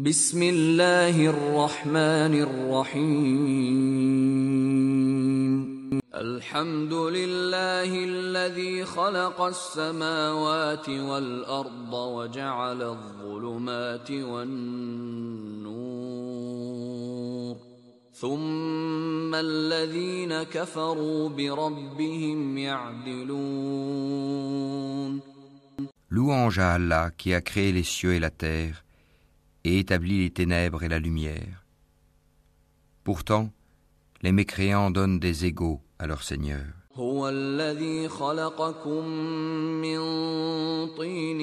بسم الله الرحمن الرحيم. الحمد لله الذي خلق السماوات والأرض وجعل الظلمات والنور. ثم الذين كفروا بربهم يعدلون. Louange à Allah qui a créé les cieux et la terre et établi les ténèbres et la lumière. Pourtant, les mécréants donnent des égaux à leur Seigneur. هو الذي خلقكم من طين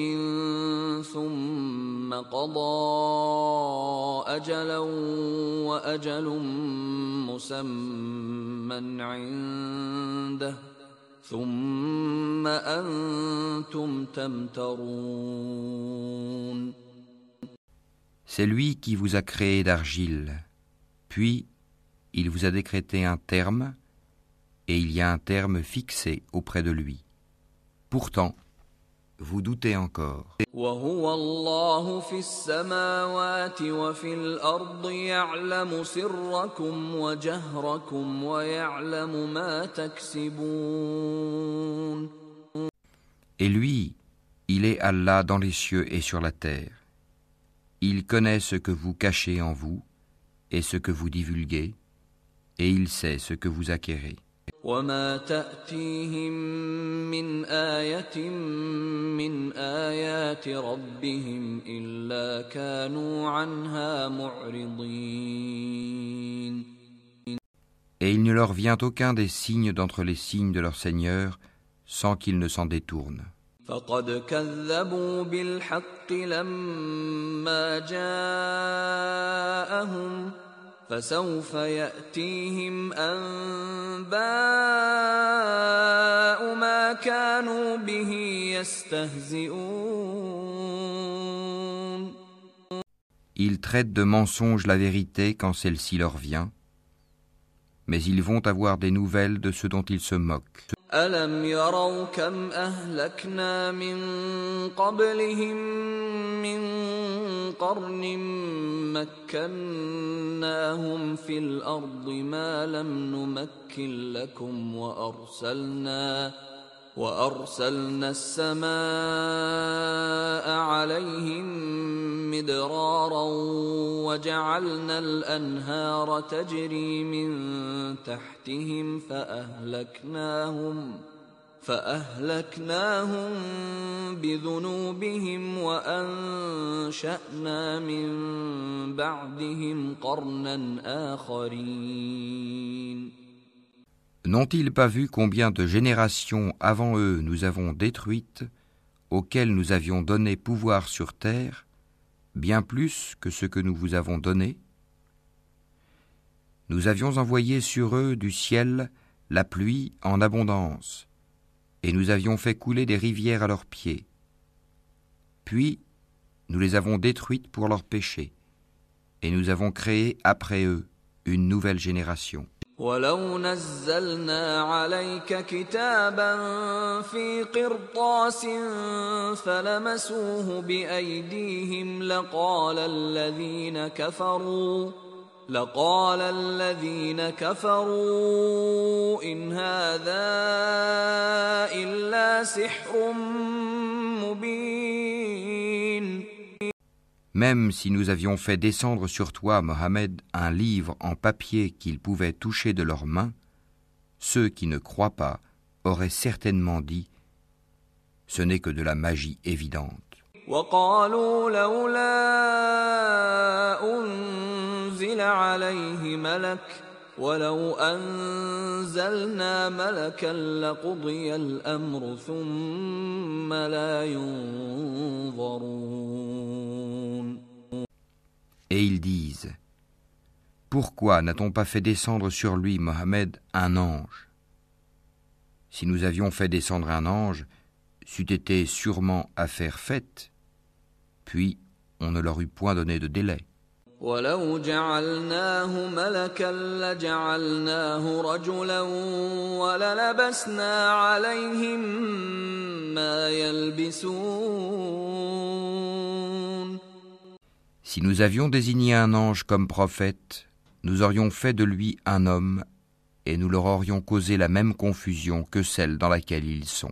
ثم قضى أجلا وأجل مسمى عنده ثم أنتم تمترون C'est lui qui vous a créé d'argile, puis il vous a décrété un terme, et il y a un terme fixé auprès de lui. Pourtant, vous doutez encore. Et lui, il est Allah dans les cieux et sur la terre. Il connaît ce que vous cachez en vous et ce que vous divulguez, et il sait ce que vous acquérez. وما تأتيهم من آية من آيات ربهم إلا كانوا عنها معرضين Et il ne leur vient aucun des signes d'entre les signes de leur Seigneur sans qu'ils ne s'en détournent. فقد كذبوا بالحق لما جاءهم فسوف يأتيهم أنباء ما كانوا به يستهزئون Ils traitent de mensonge la vérité quand celle-ci leur vient, mais ils vont avoir des nouvelles de ce dont ils se moquent. ألم يروا كم أهلكنا من قبلهم من قرن مكناهم في الأرض ما لم نمكن لكم وأرسلنا وأرسلنا السماء عليهم مدرارا وجعلنا الأنهار تجري من تحتهم فأهلكناهم فأهلكناهم بذنوبهم وأنشأنا من بعدهم قرنا آخرين N'ont-ils pas vu combien de générations avant eux nous avons détruites, auxquelles nous avions donné pouvoir sur terre, bien plus que ce que nous vous avons donné? Nous avions envoyé sur eux du ciel la pluie en abondance, et nous avions fait couler des rivières à leurs pieds. Puis nous les avons détruites pour leurs péchés, et nous avons créé après eux une nouvelle génération. ولو نزلنا عليك كتابا في قرطاس فلمسوه بأيديهم لقال الذين كفروا لقال الذين كفروا إن هذا إلا سحر مبين Même si nous avions fait descendre sur toi, Mohammed, un livre en papier qu'ils pouvaient toucher de leurs mains, ceux qui ne croient pas auraient certainement dit Ce n'est que de la magie évidente. وقالوا لولا أنزل عليه ملك ولو أنزلنا ملكا لقضي الأمر ثم لا ينظرون Et ils disent Pourquoi n'a-t-on pas fait descendre sur lui, Mohammed, un ange Si nous avions fait descendre un ange, c'eût été sûrement affaire faite, puis on ne leur eût point donné de délai. ولو جعلناه ملكا لجعلناه رجلا وللبسنا عليهم ما يلبسون Si nous avions désigné un ange comme prophète, nous aurions fait de lui un homme et nous leur aurions causé la même confusion que celle dans laquelle ils sont.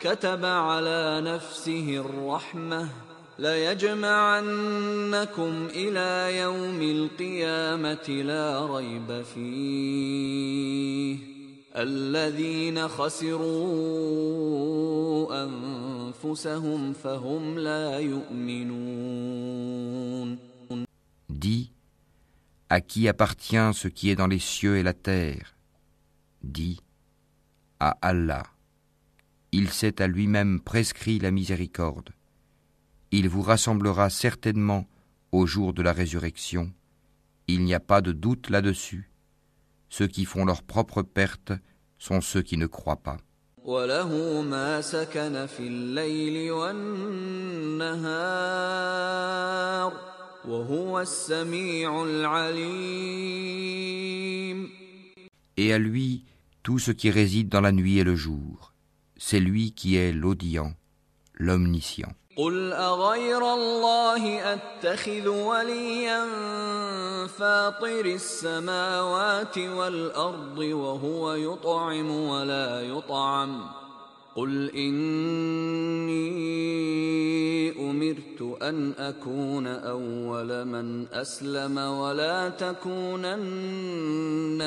كتب على نفسه الرحمة ليجمعنكم إلى يوم القيامة لا ريب فيه. الذين خسروا أنفسهم فهم لا يؤمنون. Dis, à qui appartient ce qui est dans les cieux et la terre? Dis, à Allah. Il s'est à lui-même prescrit la miséricorde. Il vous rassemblera certainement au jour de la résurrection. Il n'y a pas de doute là-dessus. Ceux qui font leur propre perte sont ceux qui ne croient pas. وله ما سكن في الليل والنهار وهو السميع العليم Et à lui tout ce qui réside dans la nuit et le jour. C'est lui qui est l'audient, l'omniscient. قل أغير الله أتخذ وليا فاطر السماوات والأرض وهو يطعم ولا يطعم قل إني أمرت أن أكون أول من أسلم ولا تكونن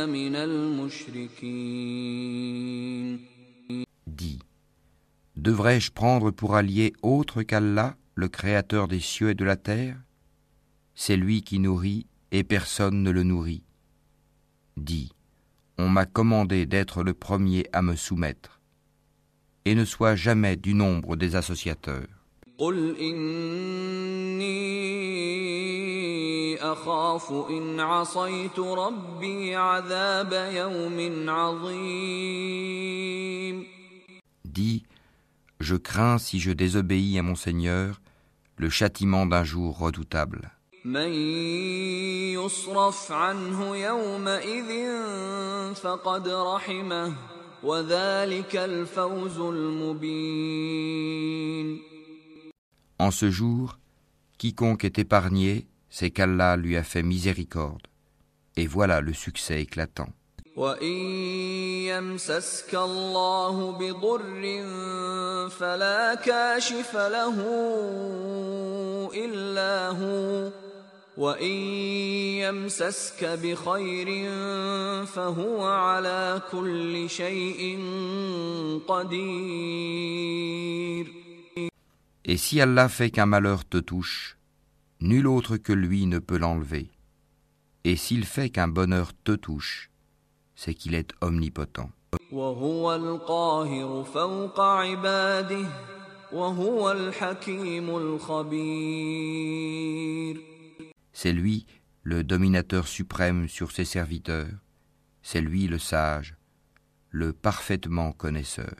من المشركين Dis, Devrais-je prendre pour allié autre qu'Allah, le Créateur des cieux et de la terre? C'est lui qui nourrit et personne ne le nourrit. Dis, on m'a commandé d'être le premier à me soumettre, et ne sois jamais du nombre des associateurs. Dis, je crains si je désobéis à mon Seigneur le châtiment d'un jour redoutable. من يصرف عنه يومئذ فقد رحمه وذلك الفوز المبين En ce jour, quiconque est épargné, c'est qu'Allah lui a fait miséricorde. Et voilà le succès éclatant. وإن يمسسك الله بضر فلا كاشف له إلا هو وإن يمسسك بخير فهو على كل شيء قدير Et si Allah fait qu'un malheur te touche, nul autre que lui ne peut l'enlever. Et s'il fait qu'un bonheur te touche, c'est qu'il est omnipotent. وهو القاهر فوق عباده وهو الحكيم الخبير C'est lui le dominateur suprême sur ses serviteurs, c'est lui le sage, le parfaitement connaisseur.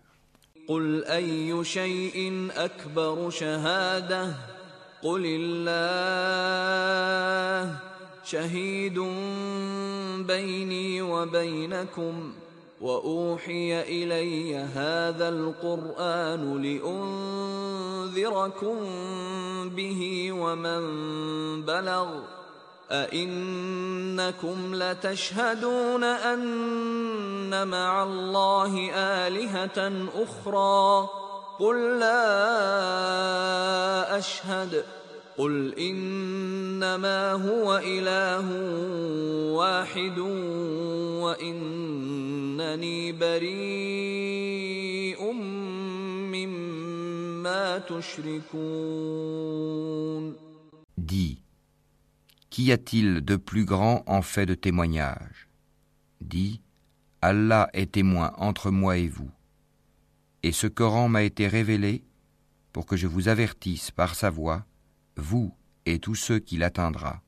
قل أي شيء أكبر شهادة قل الله شهيد بيني وبينكم وأوحي إلي هذا القرآن لأنذركم به ومن بلغ أئنكم لتشهدون أن مع الله آلهة أخرى قل لا أشهد قل إنما هو إله واحد وإنني بريء مما تشركون Dis, qu'y a-t-il de plus grand en fait de témoignage Dis, Allah est témoin entre moi et vous. Et ce Coran m'a été révélé pour que je vous avertisse par sa voix, vous et tous ceux qui l'atteindra.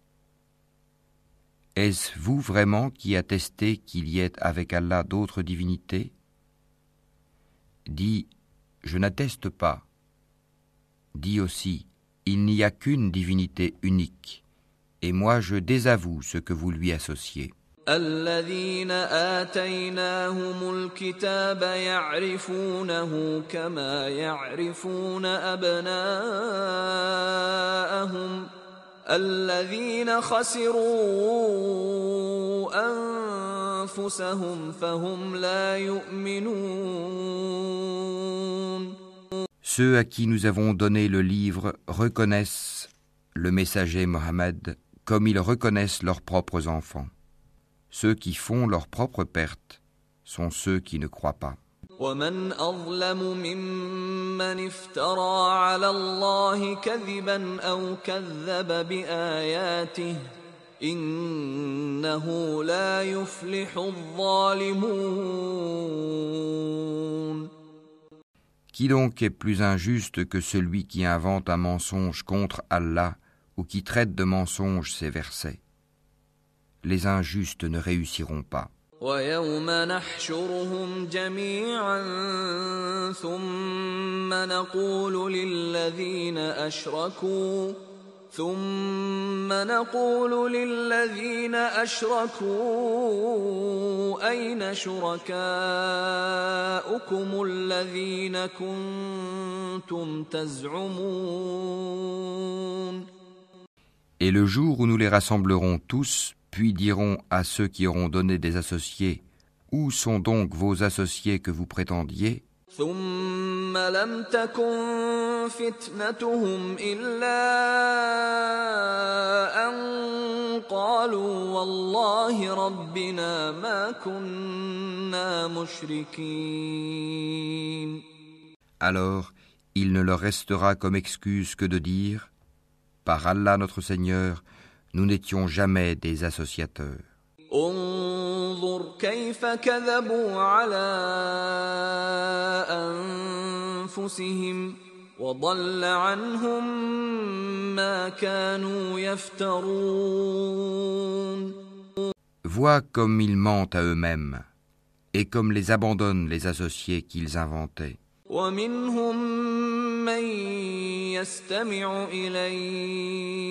Est-ce vous vraiment qui attestez qu'il y ait avec Allah d'autres divinités? Dis, je n'atteste pas. Dis aussi, il n'y a qu'une divinité unique, et moi je désavoue ce que vous lui associez. الذين آتيناهم الكتاب يعرفونه كما يعرفون أبناءهم الذين خسروا أنفسهم فهم لا يؤمنون Ceux à qui nous avons donné le livre reconnaissent le messager Mohammed comme ils reconnaissent leurs propres enfants. Ceux qui font leur propre perte sont ceux qui ne croient pas. ومن أظلم ممن افترى على الله كذبا أو كذب بآياته إنه لا يفلح الظالمون Qui donc est plus injuste que celui qui invente un mensonge contre Allah ou qui traite de mensonge ses versets Les injustes ne réussiront pas. ويوم نحشرهم جميعا ثم نقول للذين أشركوا ثم نقول للذين أشركوا أين شركاؤكم الذين كنتم تزعمون Et le jour où nous les rassemblerons tous, puis diront à ceux qui auront donné des associés, Où sont donc vos associés que vous prétendiez ثم لم تكن فتنتهم إلا أن قالوا والله ربنا ما كنا مشركين Alors, il ne leur restera comme excuse que de dire Par Allah notre Seigneur, nous n'étions jamais des associateurs. انظر كيف كذبوا على أنفسهم وضل عنهم ما كانوا يفترون Vois comme ils mentent à eux-mêmes, et comme les abandonnent les associés qu'ils inventaient. ومنهم من يستمع إليك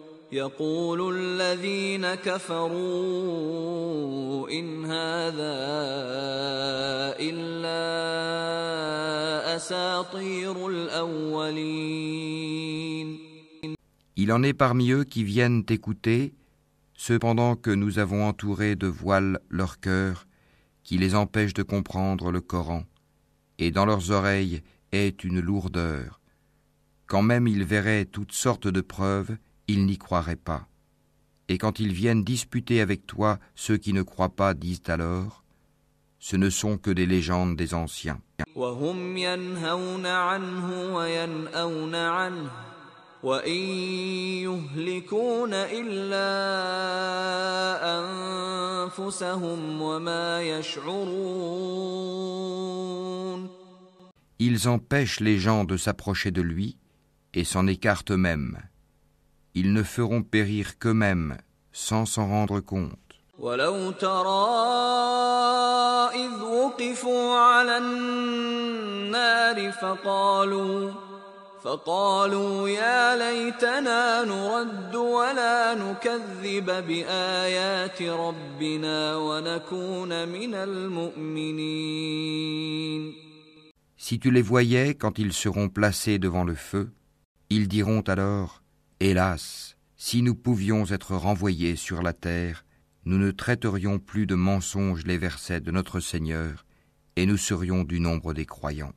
يقول الذين كفروا إن هذا إلا أساطير الأولين Il en est parmi eux qui viennent t'écouter, cependant que nous avons entouré de voiles leur cœur, qui les empêchent de comprendre le Coran, et dans leurs oreilles est une lourdeur. Quand même ils verraient toutes sortes de preuves, ils n'y croiraient pas. Et quand ils viennent disputer avec toi, ceux qui ne croient pas disent alors Ce ne sont que des légendes des anciens. Ils empêchent les gens de s'approcher de lui et s'en écartent eux-mêmes Ils ne feront périr qu'eux-mêmes sans s'en rendre compte. ولو ترى إذ وقفوا على النار فقالوا فقالوا يا ليتنا نرد ولا نكذب بآيات ربنا ونكون من المؤمنين Si tu les voyais quand ils seront placés devant le feu, ils diront alors Hélas, si nous pouvions être renvoyés sur la terre, nous ne traiterions plus de mensonges les versets de notre Seigneur, et nous serions du nombre des croyants.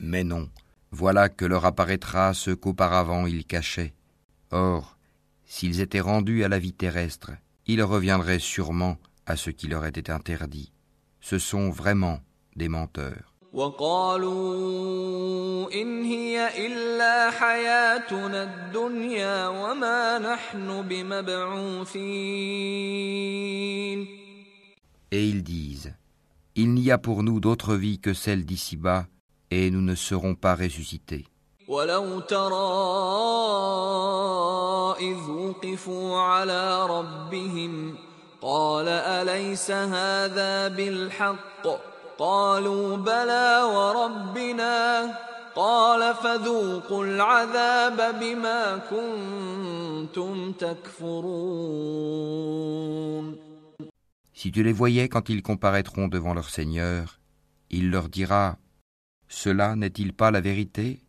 Mais non, voilà que leur apparaîtra ce qu'auparavant ils cachaient. Or, s'ils étaient rendus à la vie terrestre, ils reviendraient sûrement à ce qui leur était interdit. Ce sont vraiment des menteurs. Et ils disent, il n'y a pour nous d'autre vie que celle d'ici-bas, et nous ne serons pas ressuscités. ولو ترى إذ وقفوا على ربهم قال أليس هذا بالحق قالوا بلى وربنا قال فذوقوا العذاب بما كنتم تكفرون Si tu les voyais quand ils comparaîtront devant leur Seigneur, il leur dira cela n'est-il pas la vérité?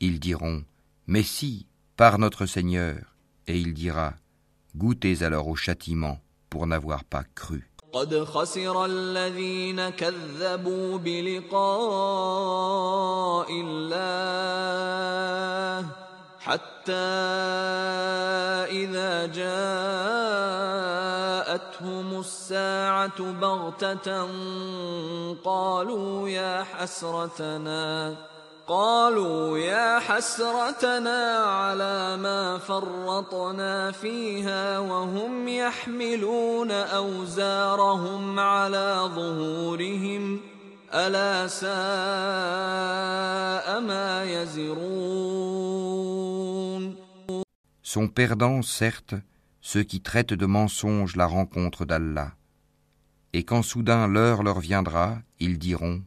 Ils diront Mais si, par notre Seigneur. Et il dira Goûtez alors au châtiment pour n'avoir pas cru. حتى إذا جاءتهم الساعة بغتة قالوا يا حسرتنا قالوا يا حسرتنا على ما فرطنا فيها وهم يحملون أوزارهم على ظهورهم ۖ. Sont perdants, certes, ceux qui traitent de mensonges la rencontre d'Allah. Et quand soudain l'heure leur viendra, ils diront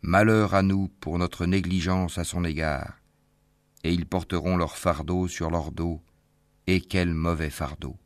Malheur à nous pour notre négligence à son égard. Et ils porteront leur fardeau sur leur dos. Et quel mauvais fardeau.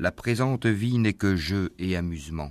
La présente vie n'est que jeu et amusement.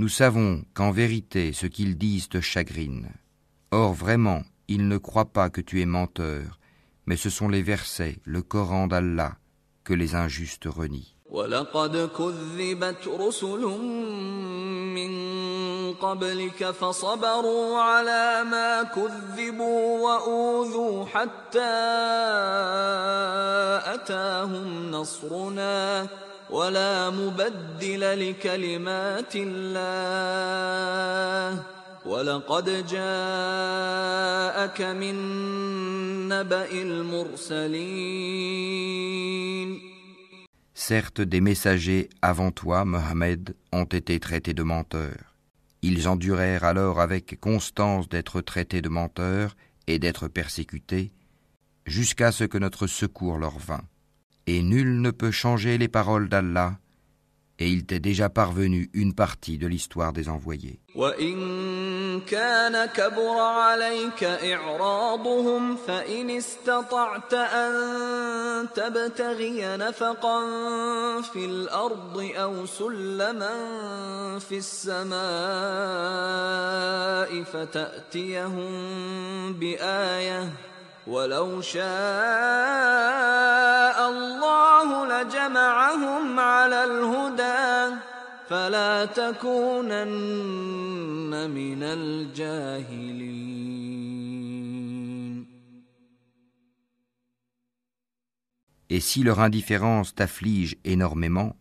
Nous savons qu'en vérité ce qu'ils disent te chagrine. Or vraiment, ils ne croient pas que tu es menteur, mais ce sont les versets, le Coran d'Allah, que les injustes renient. ولقد كذبت رسل من قبلك فصبروا على ما كذبوا وأوذوا حتى أتاهم نصرنا ولا مبدل لكلمات الله Certes, des messagers avant toi, Mohammed, ont été traités de menteurs. Ils endurèrent alors avec constance d'être traités de menteurs et d'être persécutés, jusqu'à ce que notre secours leur vînt. Et nul ne peut changer les paroles d'Allah, Et il t'est déjà parvenu une partie de l'histoire des envoyés. وإن كان كبر عليك إعراضهم فإن استطعت أن تبتغي نفقا في الأرض أو سلما في السماء فتأتيهم بآية ولو شاء الله لجمعهم على الهدى فلا تكونن من الجاهلين Et si leur indifférence t'afflige énormément,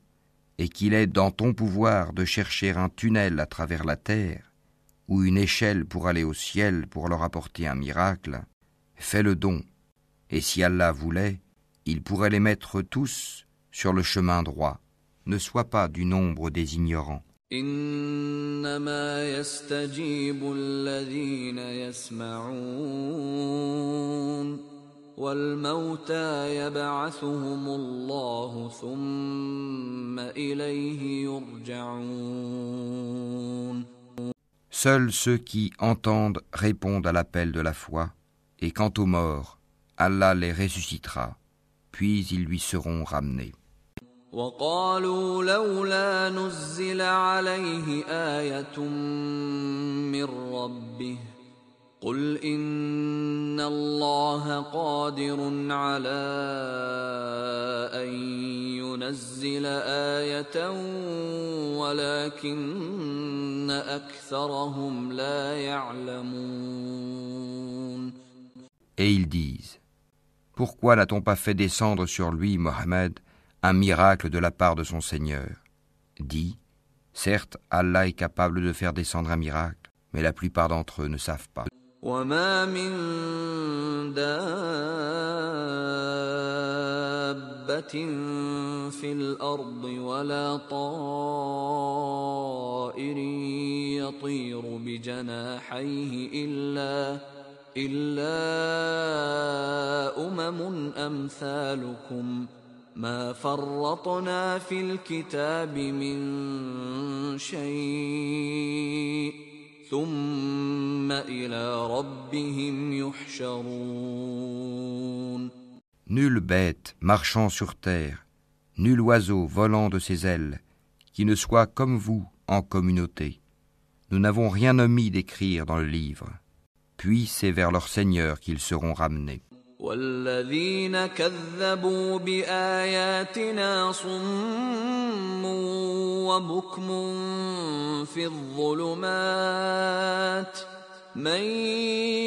et qu'il est dans ton pouvoir de chercher un tunnel à travers la terre, ou une échelle pour aller au ciel pour leur apporter un miracle, fais le don, et si Allah voulait, il pourrait les mettre tous sur le chemin droit. Ne sois pas du nombre des ignorants. إنما يستجيب الذين يسمعون والموتى يبعثهم الله ثم إليه يرجعون Seuls ceux qui entendent répondent à l'appel de la foi, et quant aux morts, Allah les ressuscitera, puis ils lui seront ramenés. وقالوا لولا نزل عليه آية من ربه قل إن الله قادر على أن ينزل آية ولكن أكثرهم لا يعلمون Et ils disent Pourquoi n'a-t-on pas fait descendre sur lui, Mohammed, un miracle de la part de son Seigneur Dit Certes, Allah est capable de faire descendre un miracle, mais la plupart d'entre eux ne savent pas. وما من دابة في الأرض ولا طائر يطير بجناحيه إلا إلا أمم أمثالكم ما فرطنا في الكتاب من شيء ثم إلى ربهم يحشرون Nulle bête marchant sur terre, nul oiseau volant de ses ailes, qui ne soit comme vous en communauté. Nous n'avons rien omis d'écrire dans le livre. Puis c'est vers leur Seigneur qu'ils seront ramenés. والذين كذبوا بآياتنا صم وبكم في الظلمات من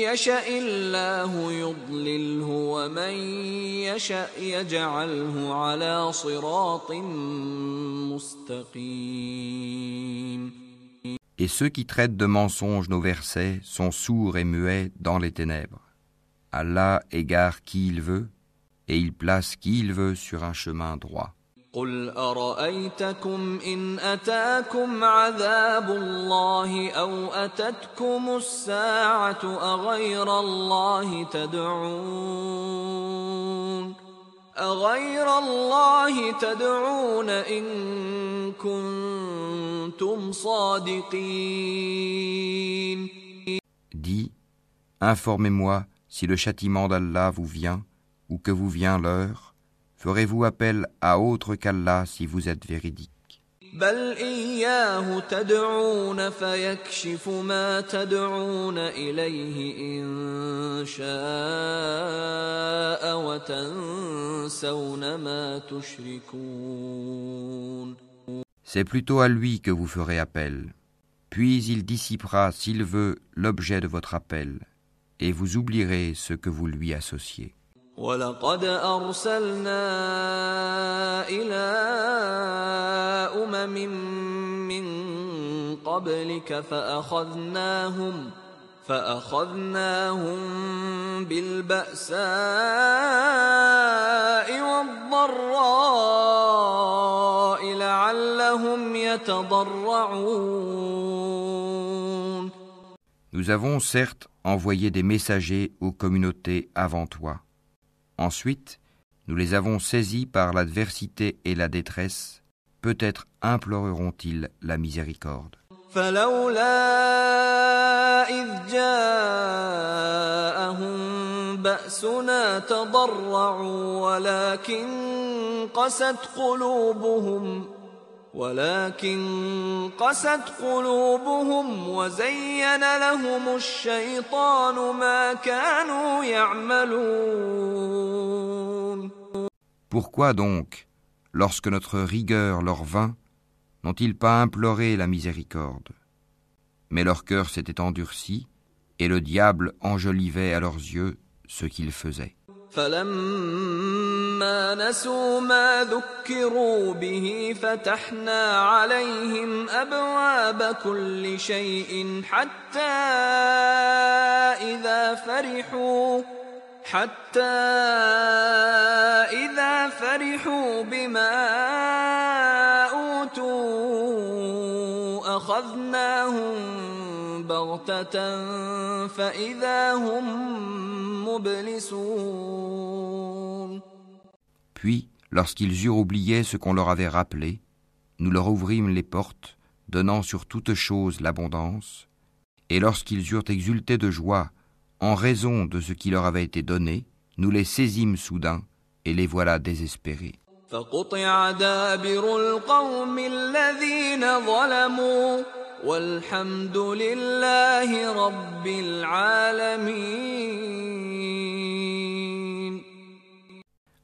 يشاء الله يضلله ومن يشاء يجعله على صراط مستقيم Et ceux qui traitent de mensonges nos versets sont sourds et muets dans les ténèbres. Allah égare qui il veut, et il place qui il veut sur un chemin droit. قل أرأيتكم إن أتاكم عذاب الله أو أتتكم الساعة أغير الله تدعون أغير الله تدعون إن كنتم صادقين Dis, informez-moi si le châtiment d'Allah vous vient ou que vous vient l'heure. Ferez-vous appel à autre qu'Allah si vous êtes véridique بل إياه تدعون فيكشف ما تدعون إليه إن شاء وتنسون ما تشركون C'est plutôt à lui que vous ferez appel. Puis il dissipera, s'il veut, l'objet de votre appel, et vous oublierez ce que vous lui associez. ولقد أرسلنا إلى أمم من قبلك فأخذناهم فأخذناهم بالبأساء والضراء لعلهم يتضرعون Nous avons certes envoyé des messagers aux communautés avant toi. Ensuite, nous les avons saisis par l'adversité et la détresse, peut-être imploreront-ils la miséricorde. فلولا إذ جاءهم بأسنا تضرعوا ولكن قست قلوبهم ولكن قست قلوبهم وزين لهم الشيطان ما كانوا يعملون Pourquoi donc, lorsque notre rigueur leur vint, n'ont-ils pas imploré la miséricorde Mais leur cœur s'était endurci, et le diable enjolivait à leurs yeux ce qu'ils faisaient. فلما نسوا ما ذكروا به فتحنا عليهم أبواب كل شيء حتى إذا فرحوا حتى إذا فرحوا بما أوتوا أخذناهم بغتة فإذا هم مبلسون. Lorsqu'ils eurent oublié ce qu'on leur avait rappelé, nous leur ouvrîmes les portes, donnant sur toute chose l'abondance, et lorsqu'ils eurent exulté de joie en raison de ce qui leur avait été donné, nous les saisîmes soudain, et les voilà désespérés.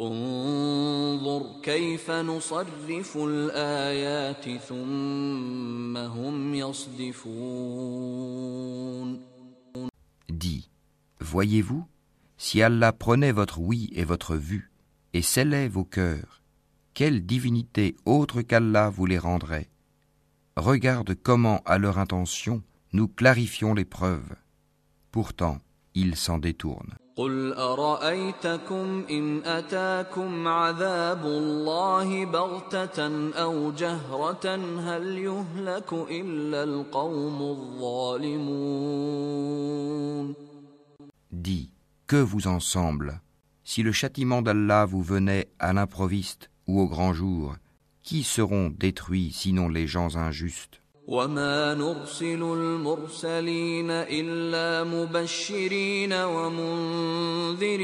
انظر كيف نصرف الآيات ثم هم يصدفون Dis, voyez-vous, si Allah prenait votre oui et votre vue, et scellait vos cœurs, quelle divinité autre qu'Allah vous les rendrait Regarde comment, à leur intention, nous clarifions les preuves. Pourtant, ils s'en détournent. قل أرأيتكم إن أتاكم عذاب الله بغتة أو جهرة هل يهلك إلا القوم الظالمون Dis, que vous en semble Si le châtiment d'Allah vous venait à l'improviste ou au grand jour, qui seront détruits sinon les gens injustes وما نرسل المرسلين إلا مبشرين ومنذرين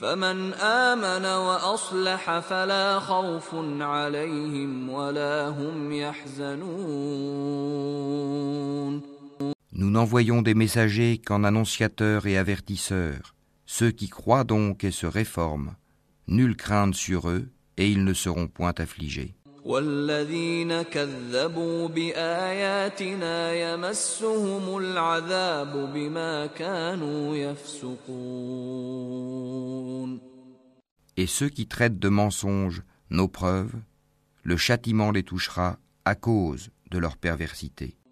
فمن آمن وأصلح فلا خوف عليهم ولا هم يحزنون Nous n'envoyons des messagers qu'en annonciateurs et avertisseurs. Ceux qui croient donc et se réforment, nulle crainte sur eux, et ils ne seront point affligés. والذين كذبوا بآياتنا يمسهم العذاب بما كانوا يفسقون Et ceux qui traitent de mensonges nos preuves, le châtiment les touchera à cause de leur perversité.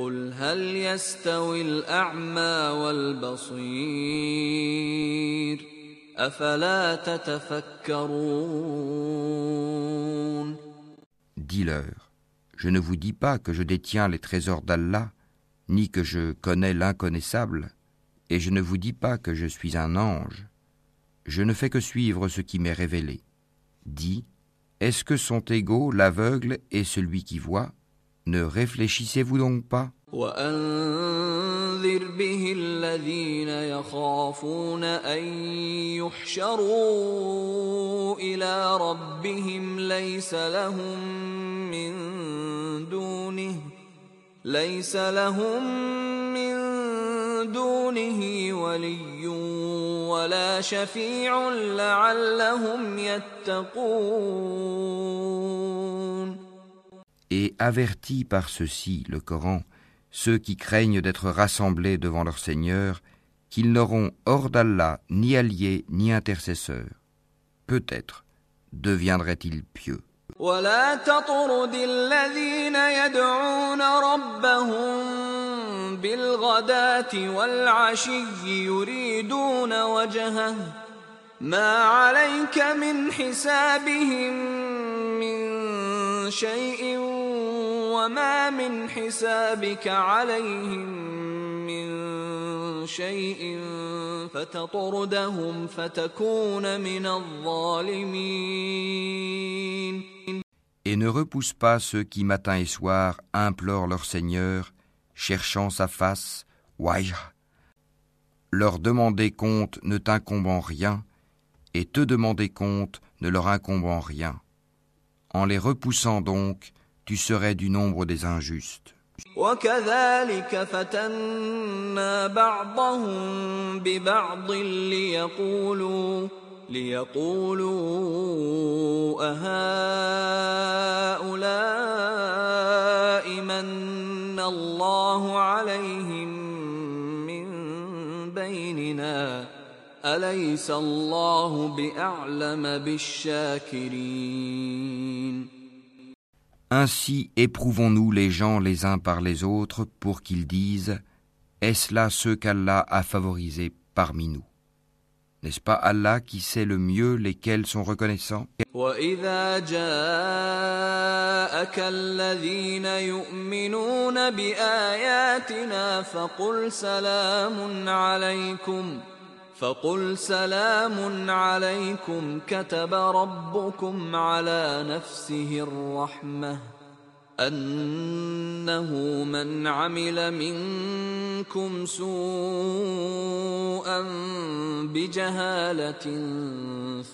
قل هل يستوي الأعمى والبصير أفلا تتفكرون Dis-leur, je ne vous dis pas que je détiens les trésors d'Allah, ni que je connais l'inconnaissable, et je ne vous dis pas que je suis un ange. Je ne fais que suivre ce qui m'est révélé. Dis, est-ce que sont égaux l'aveugle et celui qui voit Ne réfléchissez-vous donc pas وأنذر به الذين يخافون أن يحشروا إلى ربهم ليس لهم من دونه ليس لهم من دونه ولي ولا شفيع لعلهم يتقون. Et avertit par ceci le Coran ceux qui craignent d'être rassemblés devant leur Seigneur, qu'ils n'auront hors d'Allah ni alliés ni intercesseurs. Peut-être deviendraient-ils pieux. ولا تطرد الذين يدعون ربهم بالغداة والعشي يريدون وجهه ما عليك من حسابهم من شيء وما من حسابك عليهم من شيء فتطردهم فتكون من الظالمين Et ne repousse pas ceux qui matin et soir implorent leur Seigneur, cherchant sa face, wajh. Leur demander compte ne t'incombe rien, et te demander compte ne leur incombe rien. En les repoussant donc, tu serais du nombre des injustes. ليقولوا أهؤلاء من الله عليهم من بيننا أليس الله بأعلم بالشاكرين Ainsi éprouvons-nous les gens les uns par les autres pour qu'ils disent Est-ce là ceux qu'Allah a favorisés parmi nous N'est-ce pas Allah qui sait le mieux lesquels sont reconnaissants وإذا جاءك الذين يؤمنون بآياتنا فقل سلام عليكم فقل سلام عليكم كتب ربكم على نفسه الرحمة أنه من عمل منكم سوءا بجهالة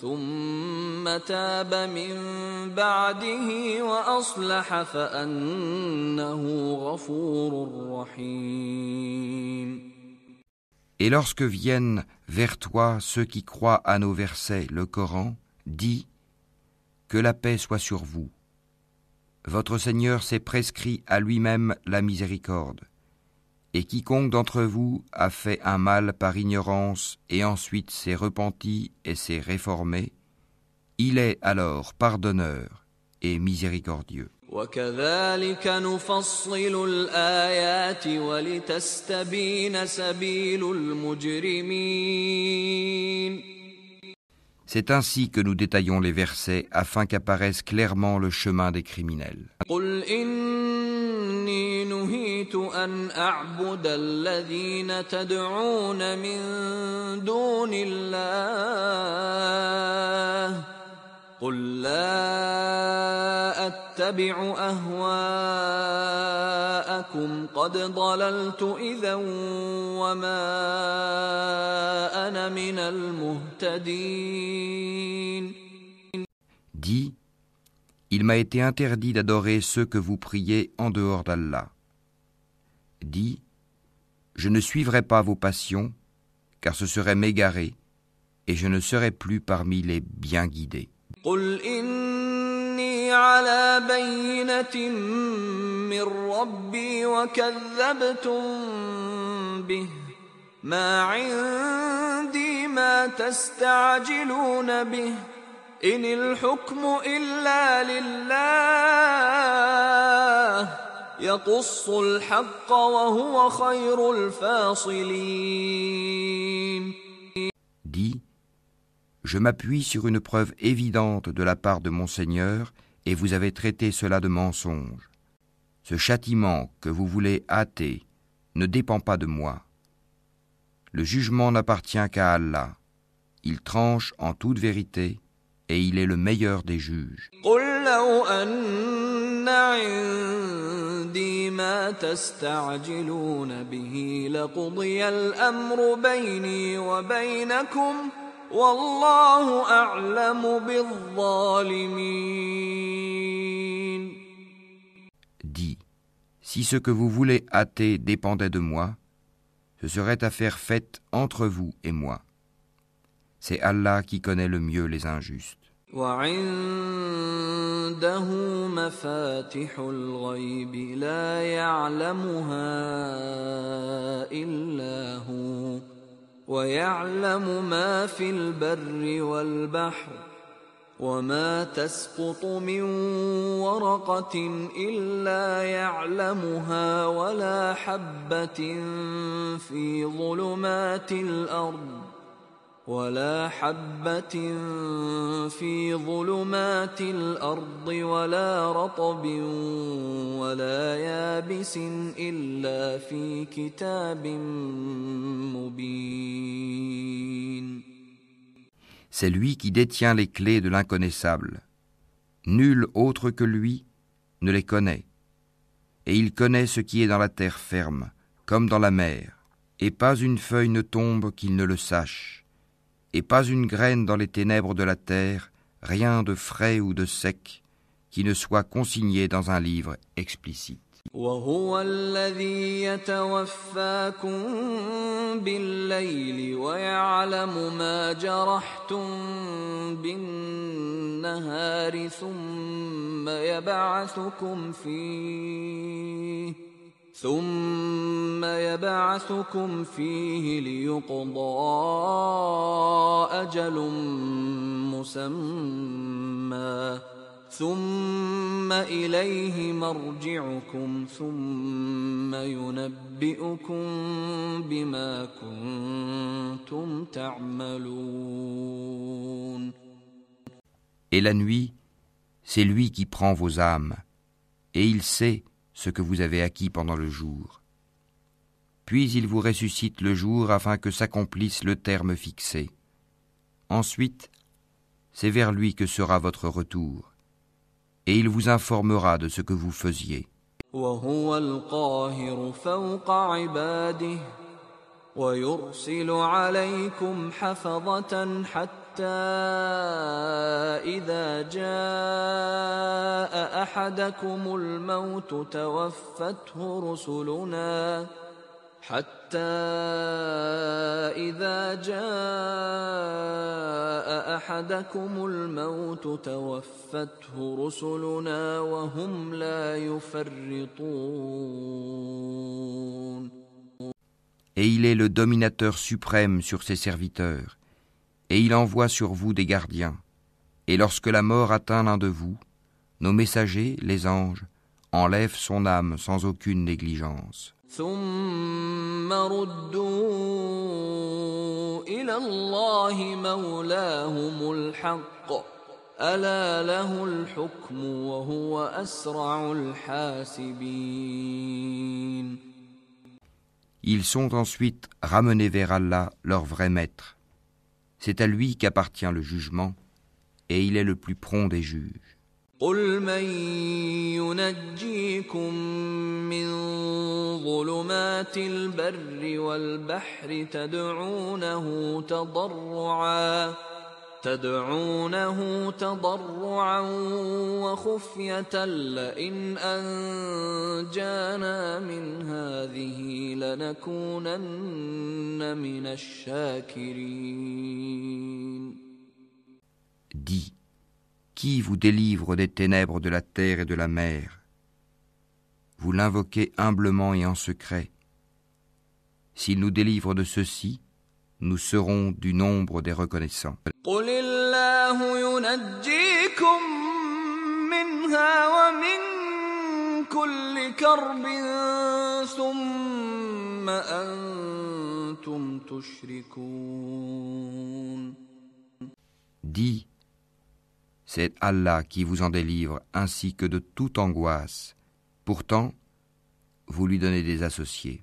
ثم تاب من بعده وأصلح فأنه غفور رحيم Et lorsque viennent vers toi ceux qui croient à nos versets, le Coran, dit Que la paix soit sur vous. Votre Seigneur s'est prescrit à lui-même la miséricorde. Et quiconque d'entre vous a fait un mal par ignorance et ensuite s'est repenti et s'est réformé, il est alors pardonneur et miséricordieux. C'est ainsi que nous détaillons les versets afin qu'apparaisse clairement le chemin des criminels. قل لا أتبع أهواءكم قد ضللت إذا وما أنا من المهتدين Dis, il m'a été interdit d'adorer ceux que vous priez en dehors d'Allah. Dis, je ne suivrai pas vos passions, car ce serait m'égarer, et je ne serai plus parmi les bien guidés. قل إني على بينة من ربي وكذبتم به ما عندي ما تستعجلون به إن الحكم إلا لله يقص الحق وهو خير الفاصلين Je m'appuie sur une preuve évidente de la part de mon Seigneur, et vous avez traité cela de mensonge. Ce châtiment que vous voulez hâter ne dépend pas de moi. Le jugement n'appartient qu'à Allah. Il tranche en toute vérité, et il est le meilleur des juges. Dis, si ce que vous voulez hâter dépendait de moi, ce serait affaire faite entre vous et moi. C'est Allah qui connaît le mieux les injustes. وعنده مفاتح الغيب لا يعلمها إلا هو ويعلم ما في البر والبحر وما تسقط من ورقة إلا يعلمها ولا حبة في ظلمات الأرض ولا حبة في ظلمات الأرض ولا رطب ولا يابس إلا في كتاب مبين C'est lui qui détient les clés de l'inconnaissable. Nul autre que lui ne les connaît. Et il connaît ce qui est dans la terre ferme, comme dans la mer, et pas une feuille ne tombe qu'il ne le sache et pas une graine dans les ténèbres de la terre, rien de frais ou de sec, qui ne soit consigné dans un livre explicite. ثم يبعثكم فيه ليقضى أجل مسمى. ثم إليه مرجعكم ثم ينبئكم بما كنتم تعملون. Et la nuit, c'est lui qui prend vos âmes, et il sait ce que vous avez acquis pendant le jour. Puis il vous ressuscite le jour afin que s'accomplisse le terme fixé. Ensuite, c'est vers lui que sera votre retour, et il vous informera de ce que vous faisiez. إذا جاء أحدكم الموت توفته رسلنا. حتى إذا جاء أحدكم الموت توفته رسلنا وهم لا يفرطون. Et il est le dominateur suprême sur ses serviteurs. Et il envoie sur vous des gardiens. Et lorsque la mort atteint l'un de vous, nos messagers, les anges, enlèvent son âme sans aucune négligence. Ils sont ensuite ramenés vers Allah, leur vrai maître. C'est à lui qu'appartient le jugement, et il est le plus prompt des juges. قل من ينجيكم من ظلمات البر والبحر تدعونه تضرعا تدعونه تضرعا وخفية لئن أنجانا من هذه لنكونن من الشاكرين Dis, qui vous délivre des ténèbres de la terre et de la mer Vous l'invoquez humblement et en secret. S'il nous délivre de ceci, nous serons du nombre des reconnaissants. Dis, c'est Allah qui vous en délivre ainsi que de toute angoisse. Pourtant, vous lui donnez des associés.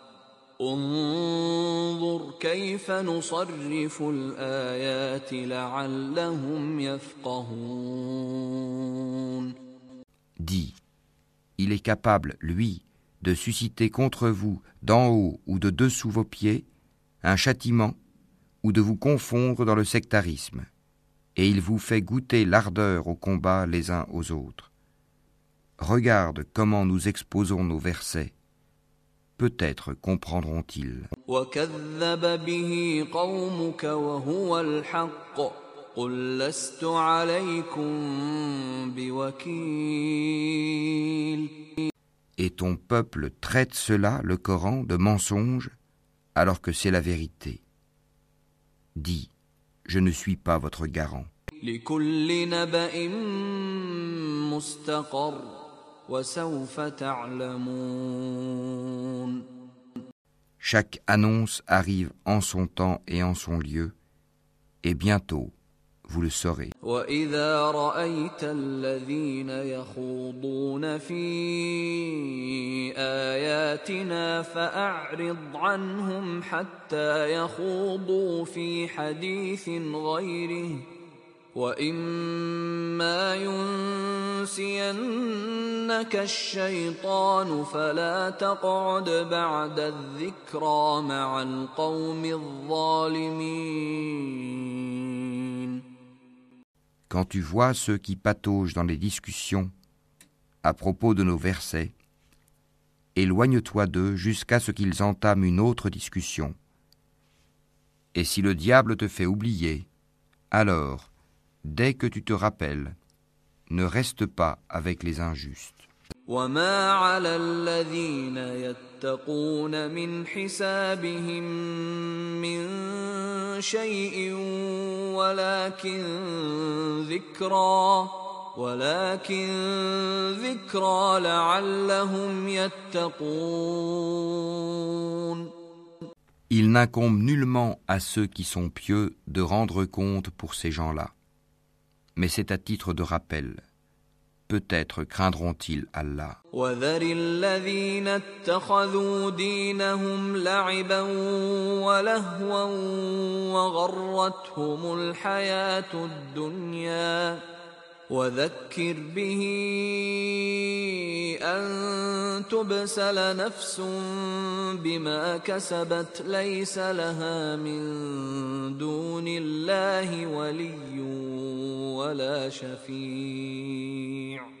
Dis, il est capable, lui, de susciter contre vous, d'en haut ou de dessous vos pieds, un châtiment, ou de vous confondre dans le sectarisme, et il vous fait goûter l'ardeur au combat les uns aux autres. Regarde comment nous exposons nos versets. Peut-être comprendront-ils. Et ton peuple traite cela, le Coran, de mensonge, alors que c'est la vérité. Dis, je ne suis pas votre garant. Chaque annonce arrive en son temps et en son lieu, et bientôt vous le saurez. وإذا رأيت الذين يخوضون في آياتنا فأعرض عنهم حتى يخوضوا في حديث غيره وإما ينسينك الشيطان فلا تقعد بعد الذكرى مع القوم الظالمين Quand tu vois ceux qui pataugent dans les discussions à propos de nos versets, éloigne-toi d'eux jusqu'à ce qu'ils entament une autre discussion. Et si le diable te fait oublier, alors, dès que tu te rappelles, ne reste pas avec les injustes. وما على الذين يتقون من حسابهم من شيء ولكن ذكرى ولكن ذكرى لعلهم يتقون Il n'incombe nullement à ceux qui sont pieux de rendre compte pour ces gens-là, mais c'est à titre de rappel. peut-être craindront-ils Allah. وذكر به أن تبسل نفس بما كسبت ليس لها من دون الله ولي ولا شفيع.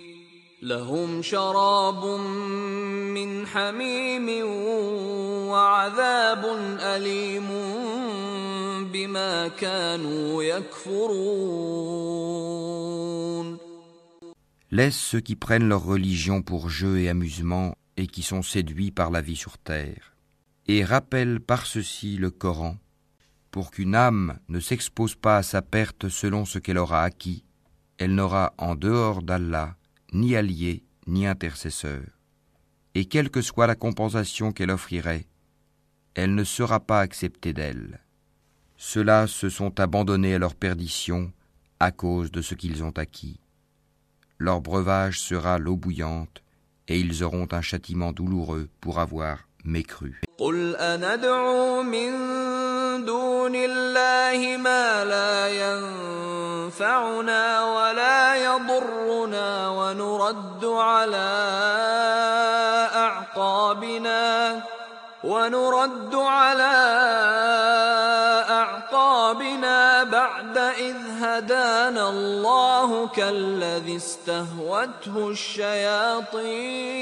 لهم شراب من حميم وعذاب أليم بما كانوا يكفرون Laisse ceux qui prennent leur religion pour jeu et amusement et qui sont séduits par la vie sur terre. Et rappelle par ceci le Coran, pour qu'une âme ne s'expose pas à sa perte selon ce qu'elle aura acquis, elle n'aura en dehors d'Allah ni allié ni intercesseur. Et quelle que soit la compensation qu'elle offrirait, elle ne sera pas acceptée d'elle. Ceux-là se sont abandonnés à leur perdition à cause de ce qu'ils ont acquis leur breuvage sera l'eau bouillante, et ils auront un châtiment douloureux pour avoir mécru. قل أندعو من دون الله ما لا ينفعنا ولا يضرنا ونرد على أعقابنا ونرد على أعقابنا بعد إذ هدانا الله كالذي استهوته الشياطين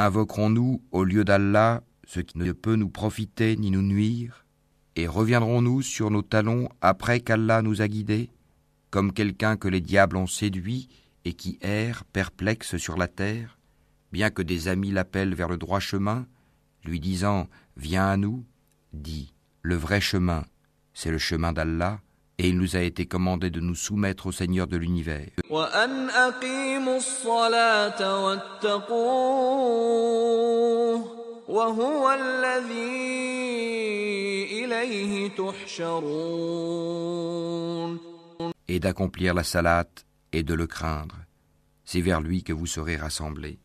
Invoquerons-nous au lieu d'Allah ce qui ne peut nous profiter ni nous nuire Et reviendrons-nous sur nos talons après qu'Allah nous a guidés, comme quelqu'un que les diables ont séduit et qui erre perplexe sur la terre, bien que des amis l'appellent vers le droit chemin, lui disant Viens à nous, dit Le vrai chemin, c'est le chemin d'Allah, et il nous a été commandé de nous soumettre au Seigneur de l'univers. Et d'accomplir la salate et de le craindre. C'est vers lui que vous serez rassemblés.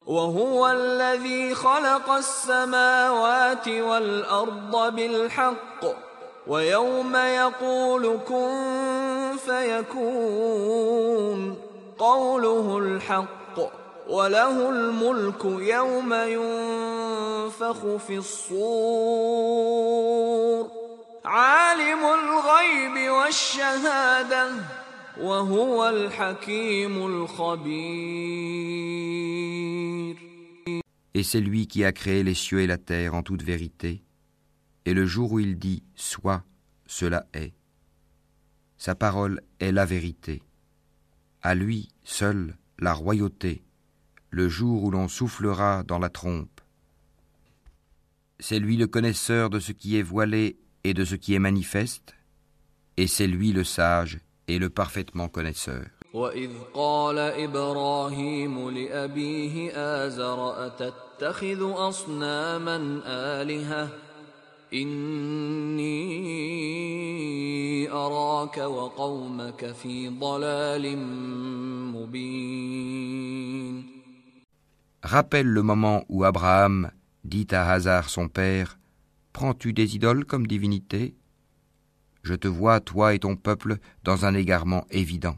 ويوم يقول كن فيكون قوله الحق وله الملك يوم ينفخ في الصور. عالم الغيب والشهادة وهو الحكيم الخبير. Et c'est lui qui a créé les cieux et la terre en toute vérité. Et le jour où il dit Sois, cela est. Sa parole est la vérité. À lui seul la royauté, le jour où l'on soufflera dans la trompe. C'est lui le connaisseur de ce qui est voilé et de ce qui est manifeste, et c'est lui le sage et le parfaitement connaisseur. Rappelle le moment où Abraham dit à Hazar son père Prends-tu des idoles comme divinité Je te vois, toi et ton peuple, dans un égarement évident.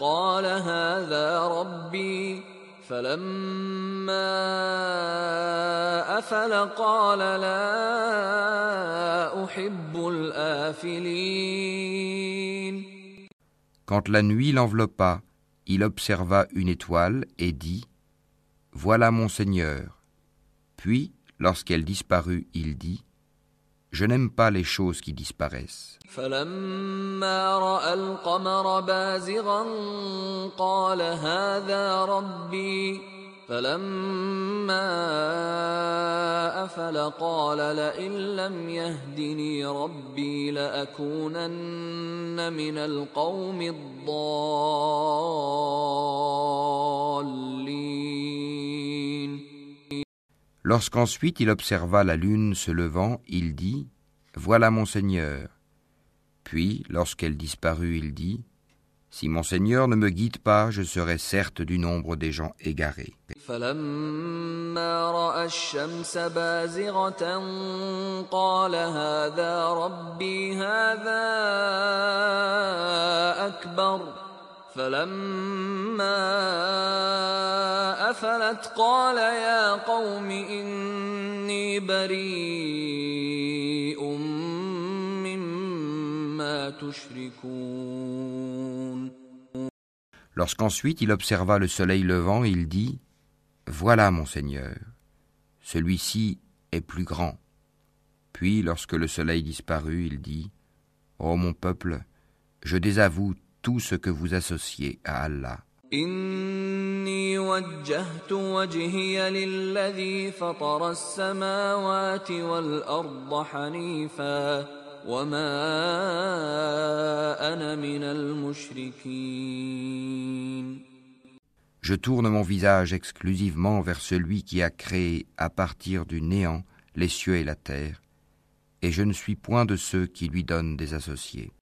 قال هذا ربي فلما أفل قال لا أحب الآفلين Quand la nuit l'enveloppa, il observa une étoile et dit Voilà mon Seigneur. Puis, lorsqu'elle disparut, il dit Je n'aime pas les choses qui disparaissent. فلما راى القمر بازغا قال هذا ربي فلما افل قال لئن لم يهدني ربي لاكونن من القوم الضالين Lorsqu'ensuite il observa la lune se levant, il dit Voilà mon Seigneur. Puis, lorsqu'elle disparut, il dit Si mon Seigneur ne me guide pas, je serai certes du nombre des gens égarés. Lorsqu'ensuite il observa le soleil levant, il dit Voilà mon Seigneur, celui-ci est plus grand. Puis, lorsque le soleil disparut, il dit Ô mon peuple, je désavoue tout ce que vous associez à Allah. Je tourne mon visage exclusivement vers celui qui a créé à partir du néant les cieux et la terre, et je ne suis point de ceux qui lui donnent des associés.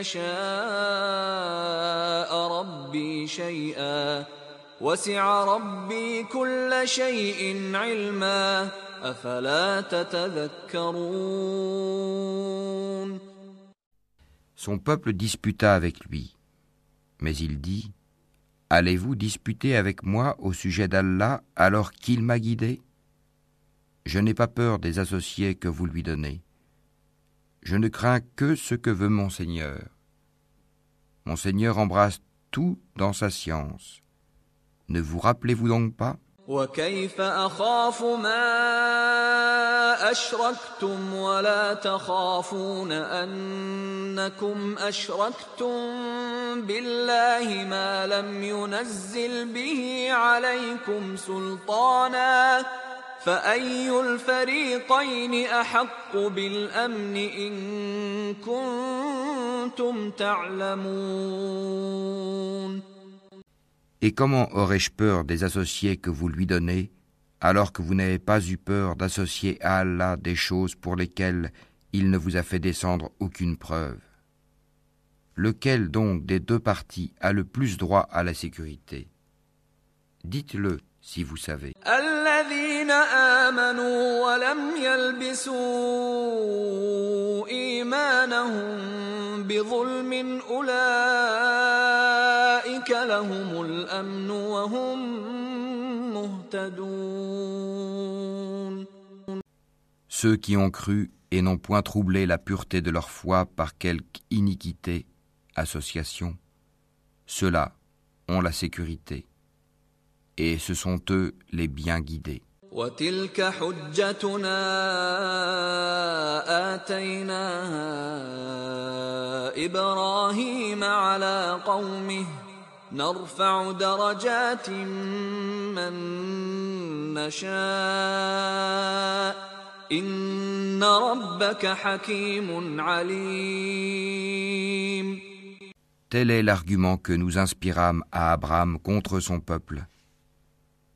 يشاء ربي شيئا وسع ربي كل شيء علما افلا تتذكرون Son peuple disputa avec lui. Mais il dit Allez-vous disputer avec moi au sujet d'Allah alors qu'il m'a guidé Je n'ai pas peur des associés que vous lui donnez. Je ne crains que ce que veut mon Seigneur. Mon Seigneur embrasse tout dans sa science. Ne vous rappelez-vous donc pas وكيف اخاف ما اشركتم ولا تخافون انكم اشركتم بالله ما لم ينزل به عليكم سلطانا فاي الفريقين احق بالامن ان كنتم تعلمون Et comment aurais-je peur des associés que vous lui donnez, alors que vous n'avez pas eu peur d'associer à Allah des choses pour lesquelles il ne vous a fait descendre aucune preuve Lequel donc des deux parties a le plus droit à la sécurité Dites-le si vous savez. Ceux qui ont cru et n'ont point troublé la pureté de leur foi par quelque iniquité, association, ceux-là ont la sécurité, et ce sont eux les bien guidés. نرفع درجات من نشاء إن ربك حكيم عليم Tel est l'argument que nous inspirâmes à Abraham contre son peuple.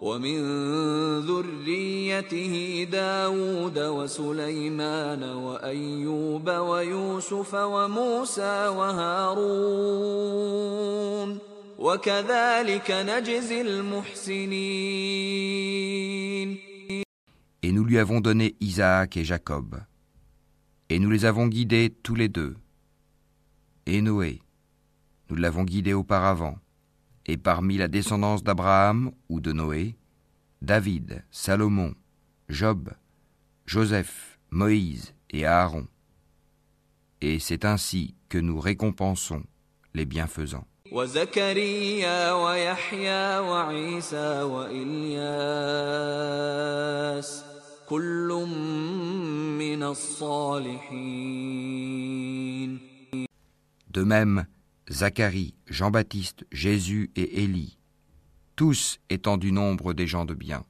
ومن ذريته داود وسليمان وايوب ويوسف وموسى وهارون Et nous lui avons donné Isaac et Jacob, et nous les avons guidés tous les deux. Et Noé, nous l'avons guidé auparavant, et parmi la descendance d'Abraham ou de Noé, David, Salomon, Job, Joseph, Moïse et Aaron. Et c'est ainsi que nous récompensons les bienfaisants. وزكريا ويحيى وعيسى والياس كل من الصالحين De même, Zacharie, Jean-Baptiste, Jésus et Élie, tous étant du nombre des gens de bien.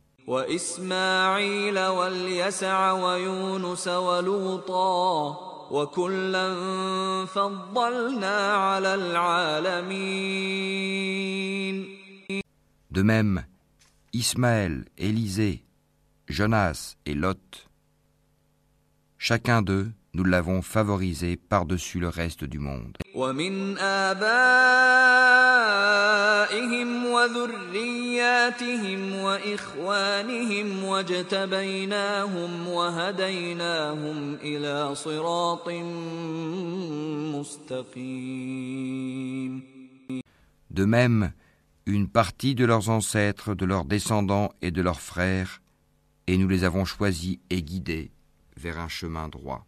De même, Ismaël, Élisée, Jonas et Lot, chacun d'eux nous l'avons favorisé par-dessus le reste du monde. De même, une partie de leurs ancêtres, de leurs descendants et de leurs frères, et nous les avons choisis et guidés vers un chemin droit.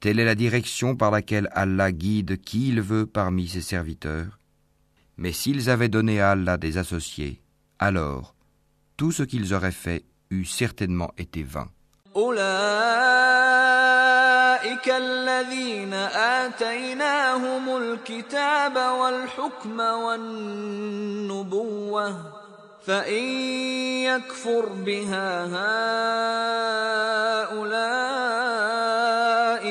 Telle est la direction par laquelle Allah guide qui il veut parmi ses serviteurs. Mais s'ils avaient donné à Allah des associés, alors tout ce qu'ils auraient fait eût certainement été vain. أولئك الذين آتيناهم الكتاب والحكم والنبوة فإن يكفر بها هؤلاء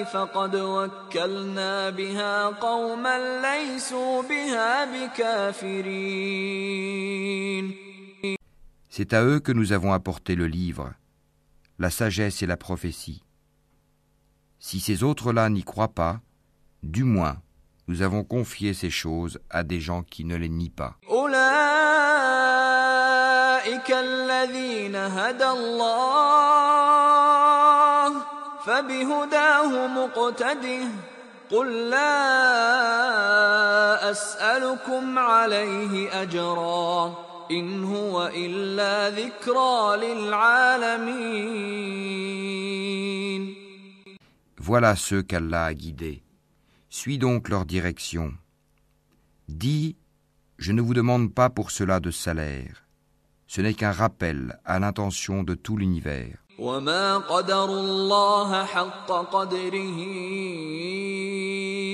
فقد وكلنا بها قوما ليسوا بها بكافرين C'est à eux que nous avons apporté le livre, la sagesse et la prophétie. Si ces autres-là n'y croient pas, du moins, nous avons confié ces choses à des gens qui ne les nient pas. أولئك الذين هدى الله فبهداه مقتده قل لا أسألكم عليه أجرا إن هو إلا ذكرى للعالمين Voilà ceux qu'Allah a guidés. Suis donc leur direction. Dis, je ne vous demande pas pour cela de salaire. Ce n'est qu'un rappel à l'intention de tout l'univers. وما قدروا الله حق قدره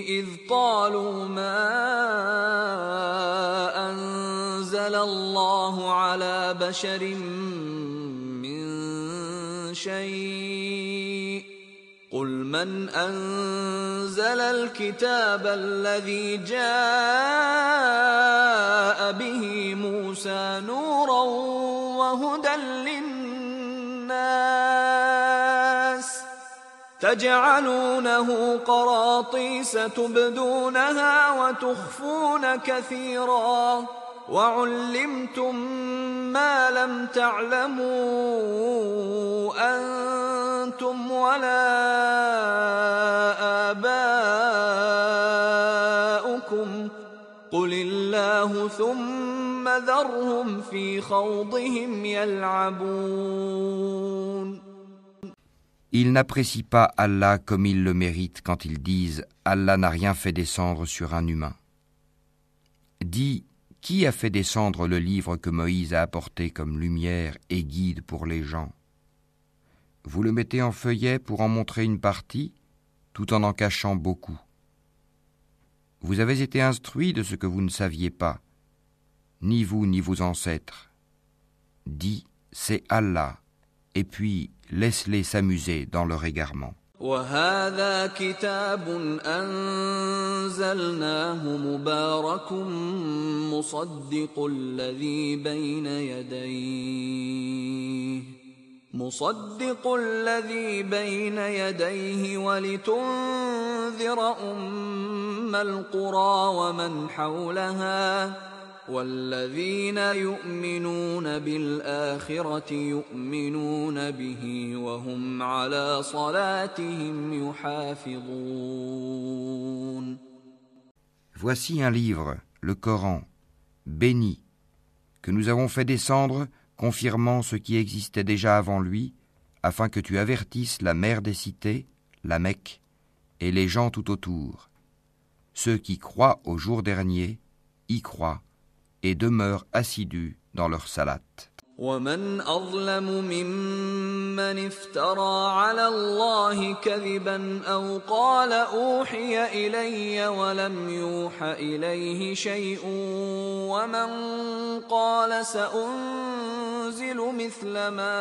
إذ قالوا ما أنزل الله على بشر من شيء. قل من أنزل الكتاب الذي جاء به موسى نورا وهدى للناس. تجعلونه قراطيس تبدونها وتخفون كثيرا. وعلمتم ما لم تعلموا أنتم ولا آباؤكم قل الله ثم ذرهم في خوضهم يلعبون Ils n'apprécient pas Allah comme ils le méritent quand ils disent Allah n'a rien fait descendre sur un humain. Dis, qui a fait descendre le livre que Moïse a apporté comme lumière et guide pour les gens? Vous le mettez en feuillet pour en montrer une partie, tout en en cachant beaucoup. Vous avez été instruits de ce que vous ne saviez pas, ni vous ni vos ancêtres. Dis, c'est Allah, et puis laisse-les s'amuser dans leur égarement. وهذا كتاب أنزلناه مبارك مصدق الذي بين يديه مصدق الذي بين يديه ولتنذر أم القرى ومن حولها والذين يؤمنون بالآخرة يؤمنون به وهم على صلاتهم يحافظون Voici un livre, le Coran, béni, que nous avons fait descendre, confirmant ce qui existait déjà avant lui, afin que tu avertisses la mère des cités, la Mecque, et les gens tout autour. Ceux qui croient au jour dernier y croient et demeurent assidus dans leur salat. ومن أظلم ممن افترى على الله كذبا أو قال أوحي إلي ولم يوح إليه شيء ومن قال سأنزل مثل ما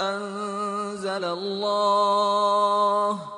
أنزل الله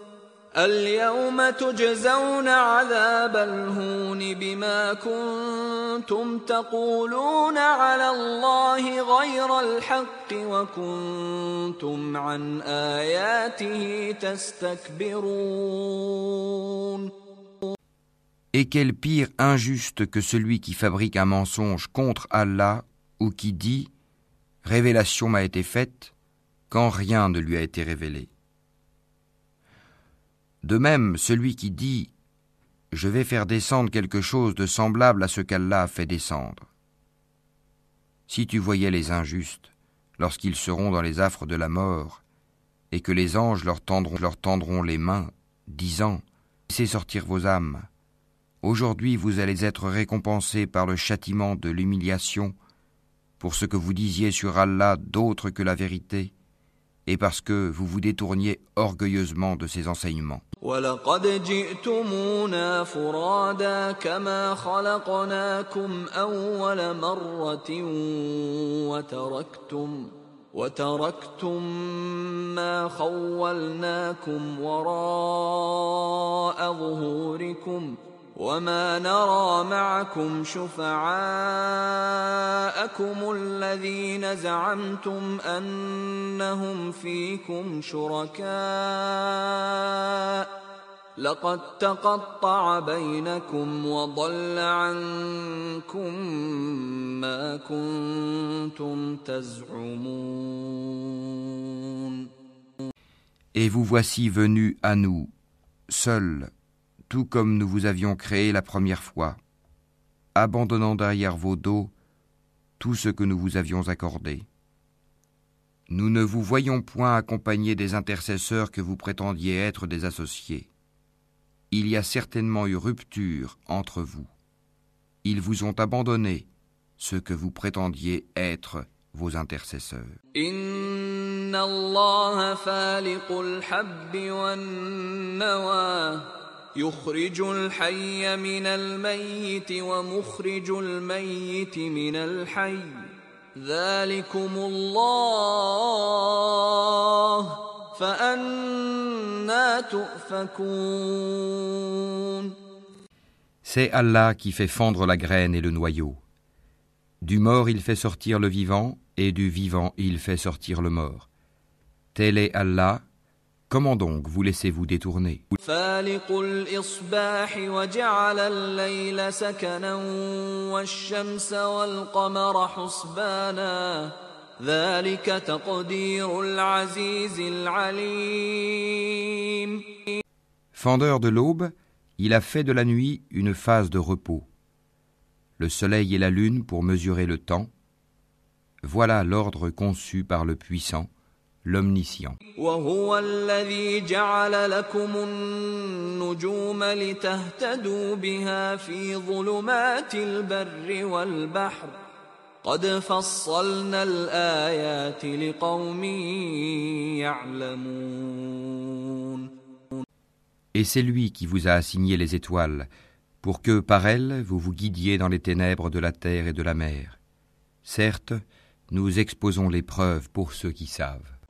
اليوم تجزون عذاب الهون بما كنتم تقولون على الله غير الحق وكنتم عن آياته تستكبرون Et quel pire injuste que celui qui fabrique un mensonge contre Allah ou qui dit Révélation m'a été faite quand rien ne lui a été révélé. De même, celui qui dit Je vais faire descendre quelque chose de semblable à ce qu'Allah a fait descendre. Si tu voyais les injustes, lorsqu'ils seront dans les affres de la mort, et que les anges leur tendront, leur tendront les mains, disant Laissez sortir vos âmes. Aujourd'hui vous allez être récompensés par le châtiment de l'humiliation pour ce que vous disiez sur Allah d'autre que la vérité, et parce que vous vous détourniez orgueilleusement de ses enseignements. ولقد جئتمونا فرادا كما خلقناكم أول مرة وتركتم وتركتم ما خولناكم وراء ظهوركم وما نرى معكم شفعاءكم الذين زعمتم انهم فيكم شركاء لقد تقطع بينكم وضل عنكم ما كنتم تزعمون. Et vous voici venus à nous, seuls, tout comme nous vous avions créé la première fois, abandonnant derrière vos dos tout ce que nous vous avions accordé. Nous ne vous voyons point accompagner des intercesseurs que vous prétendiez être des associés. Il y a certainement eu rupture entre vous. Ils vous ont abandonné ce que vous prétendiez être vos intercesseurs. إن الله فالق الحب والنوى يخرج الحي من الميت ومخرج الميت من الحي ذلكم الله فأنا تؤفكون C'est Allah qui fait fendre la graine et le noyau. Du mort il fait sortir le vivant, et du vivant il fait sortir le mort. Tel est Allah. Comment donc vous laissez-vous détourner? Fendeur de l'aube, il a fait de la nuit une phase de repos. Le soleil et la lune pour mesurer le temps. Voilà l'ordre conçu par le puissant l'omniscient. وهو الذي جعل لكم النجوم لتهتدوا بها في ظلمات البر والبحر قد فصلنا الآيات لقوم يعلمون Et c'est lui qui vous a assigné les étoiles, pour que par elles vous vous guidiez dans les ténèbres de la terre et de la mer. Certes, nous exposons les preuves pour ceux qui savent.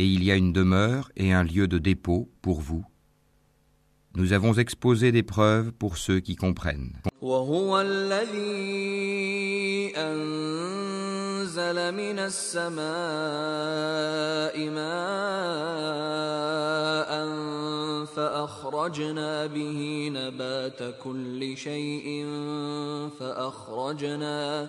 Et il y a une demeure et un lieu de dépôt pour vous. Nous avons exposé des preuves pour ceux qui comprennent. وهو الذي أنزل من السماء ماء فأخرجنا به نبات كل شيء فأخرجنا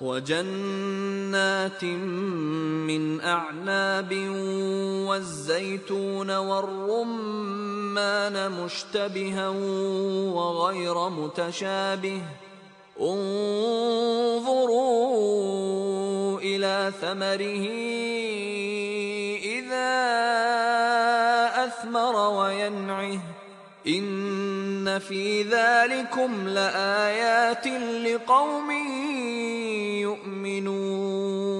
وجنات من أعناب والزيتون والرمان مشتبها وغير متشابه. انظروا إلى ثمره إذا أثمر وينعه. إن في ذلكم لآيات لقوم يؤمنون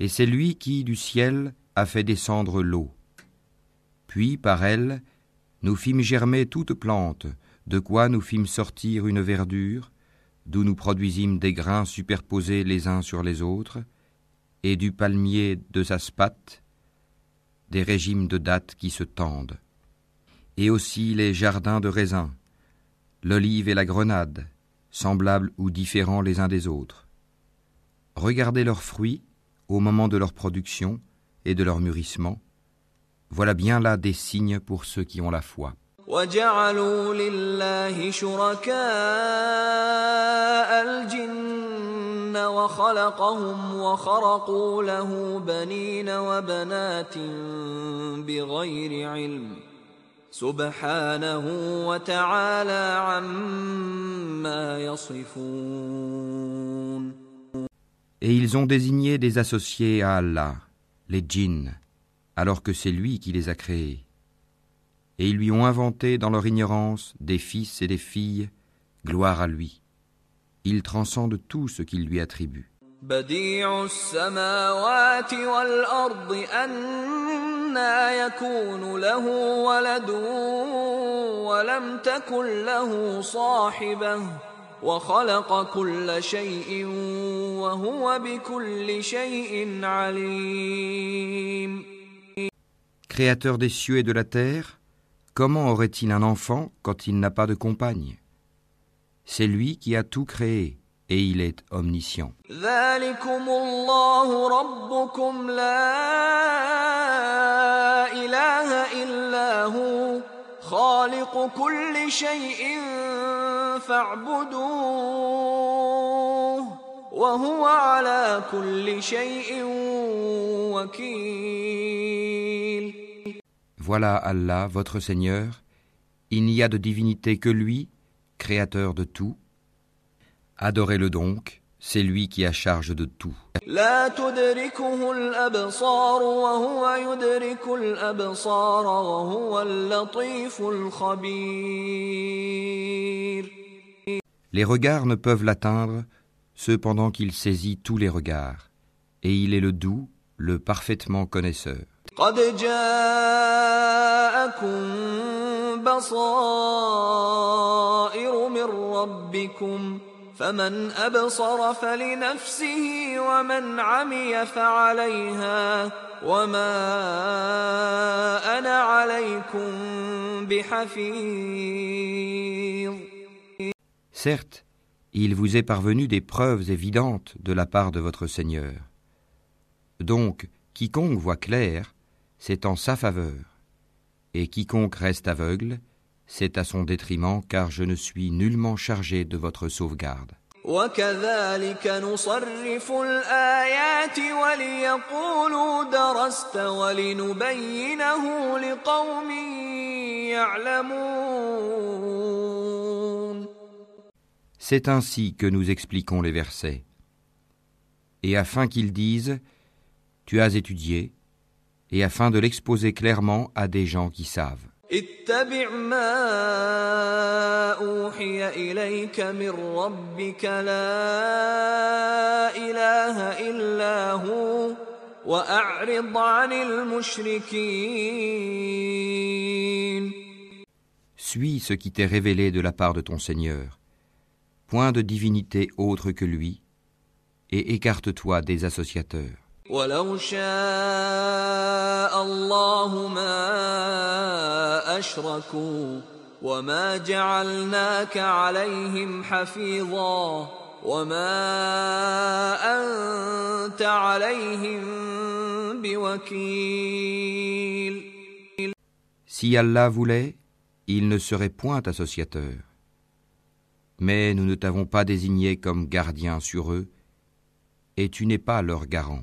Et c'est lui qui, du ciel, a fait descendre l'eau. Puis, par elle, nous fîmes germer toute plante, de quoi nous fîmes sortir une verdure, d'où nous produisîmes des grains superposés les uns sur les autres, et du palmier de sa spate, des régimes de dattes qui se tendent, et aussi les jardins de raisins, l'olive et la grenade, semblables ou différents les uns des autres. Regardez leurs fruits au moment de leur production et de leur mûrissement. Voilà bien là des signes pour ceux qui ont la foi. وجعلوا لله شركاء الجن وخلقهم وخرقوا له بنين وبنات بغير علم سبحانه وتعالى عما يصفون Et ils ont désigné des associés à Allah, les djinns, alors que c'est lui qui les a créés. Et ils lui ont inventé dans leur ignorance des fils et des filles, gloire à lui. Il transcende tout ce qu'il lui attribue. بديع السماوات والأرض أنى يكون له ولد ولم تكن له صاحبة وخلق كل شيء وهو بكل شيء عليم Créateur des cieux et de la terre, comment aurait-il un enfant quand il n'a pas de compagne C'est lui qui a tout créé, il est omniscient. Voilà Allah, votre Seigneur, il n'y a de divinité que lui, créateur de tout, Adorez-le donc, c'est lui qui a charge de tout. Les regards ne peuvent l'atteindre, cependant qu'il saisit tous les regards, et il est le doux, le parfaitement connaisseur. قد جاءكم بصائر من ربكم فمن أبصر فلنفسه ومن عمي فعليها وما أنا عليكم بحفيظ Certes, il vous est parvenu des preuves évidentes de la part de votre Seigneur. Donc, quiconque voit clair, c'est en sa faveur, et quiconque reste aveugle, c'est à son détriment car je ne suis nullement chargé de votre sauvegarde. C'est ainsi que nous expliquons les versets. Et afin qu'ils disent, Tu as étudié, et afin de l'exposer clairement à des gens qui savent. اتبع ما أوحي إليك من ربك لا إله إلا هو وأعرض عن المشركين Suis ce qui t'est révélé de la part de ton Seigneur. Point de divinité autre que lui, et écarte-toi des associateurs. ولو شاء الله ما أشركوا وما جعلناك عليهم حفيظا وما أنت عليهم بوكيل Si Allah voulait, il ne serait point associateur. Mais nous ne t'avons pas désigné comme gardien sur eux, et tu n'es pas leur garant.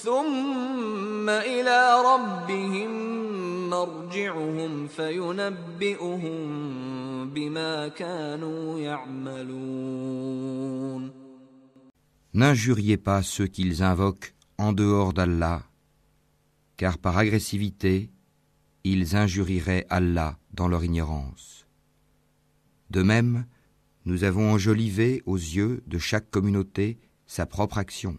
ثم إلى ربهم مرجعهم فينبئهم بما كانوا يعملون N'injuriez pas ceux qu'ils invoquent en dehors d'Allah, car par agressivité, ils injurieraient Allah dans leur ignorance. De même, nous avons enjolivé aux yeux de chaque communauté sa propre action.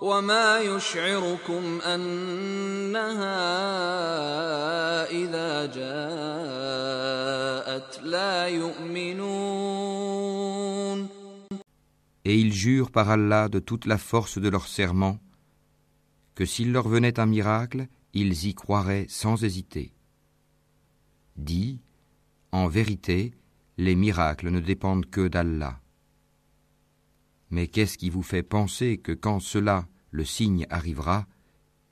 وما يشعركم أنها إذا جاءت لا يؤمنون Et ils jurent par Allah de toute la force de leur serment que s'il leur venait un miracle, ils y croiraient sans hésiter. Dis, en vérité, les miracles ne dépendent que d'Allah. Mais qu'est-ce qui vous fait penser que quand cela, le signe, arrivera,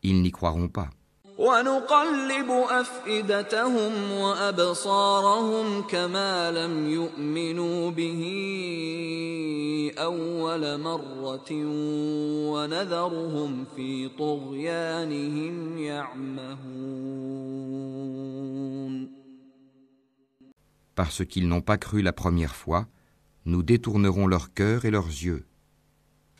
ils n'y croiront pas ونقلب أفئدتهم وأبصارهم كما لم يؤمنوا به أول مرة ونذرهم في طغيانهم يعمهون Parce qu'ils n'ont pas cru la première fois, nous détournerons leur cœur et leurs yeux.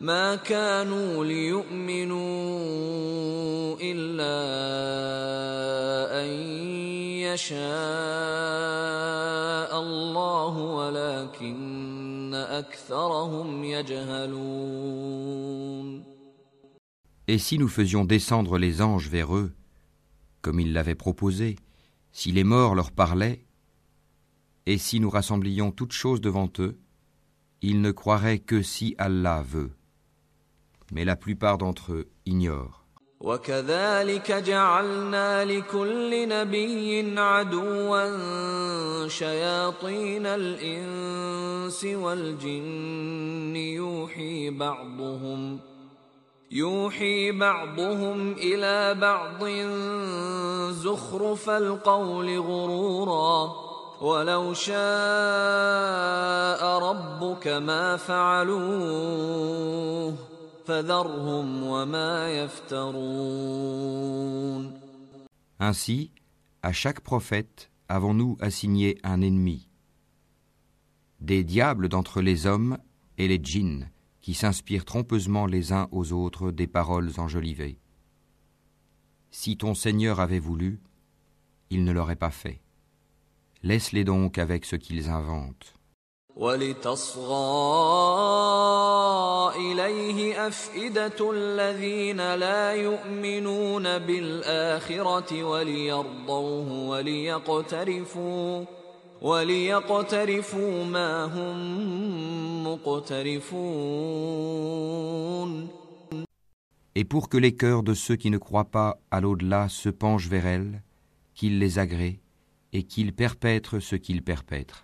ما كانوا ليؤمنوا إلا أن يشاء الله ولكن أكثرهم يجهلون Et si nous faisions descendre les anges vers eux, comme ils l'avaient proposé, si les morts leur parlaient, et si nous rassemblions toutes choses devant eux, ils ne croiraient que si Allah veut. Mais la plupart d'entre eux ignorent. وكذلك جعلنا لكل نبي عدوا شياطين الإنس والجن يوحي بعضهم يوحي بعضهم إلى بعض زخرف القول غرورا ولو شاء ربك ما فعلوه Ainsi, à chaque prophète avons-nous assigné un ennemi. Des diables d'entre les hommes et les djinns qui s'inspirent trompeusement les uns aux autres des paroles enjolivées. Si ton Seigneur avait voulu, il ne l'aurait pas fait. Laisse-les donc avec ce qu'ils inventent. ولتصغى إليه أفئدة الذين لا يؤمنون بالآخرة وليرضوه وليقترفوا وليقترفوا ما هم مقترفون Et pour que les cœurs de ceux qui ne croient pas à l'au-delà se penchent vers elle, qu'ils les agréent et qu'ils perpètrent ce qu'ils perpètrent.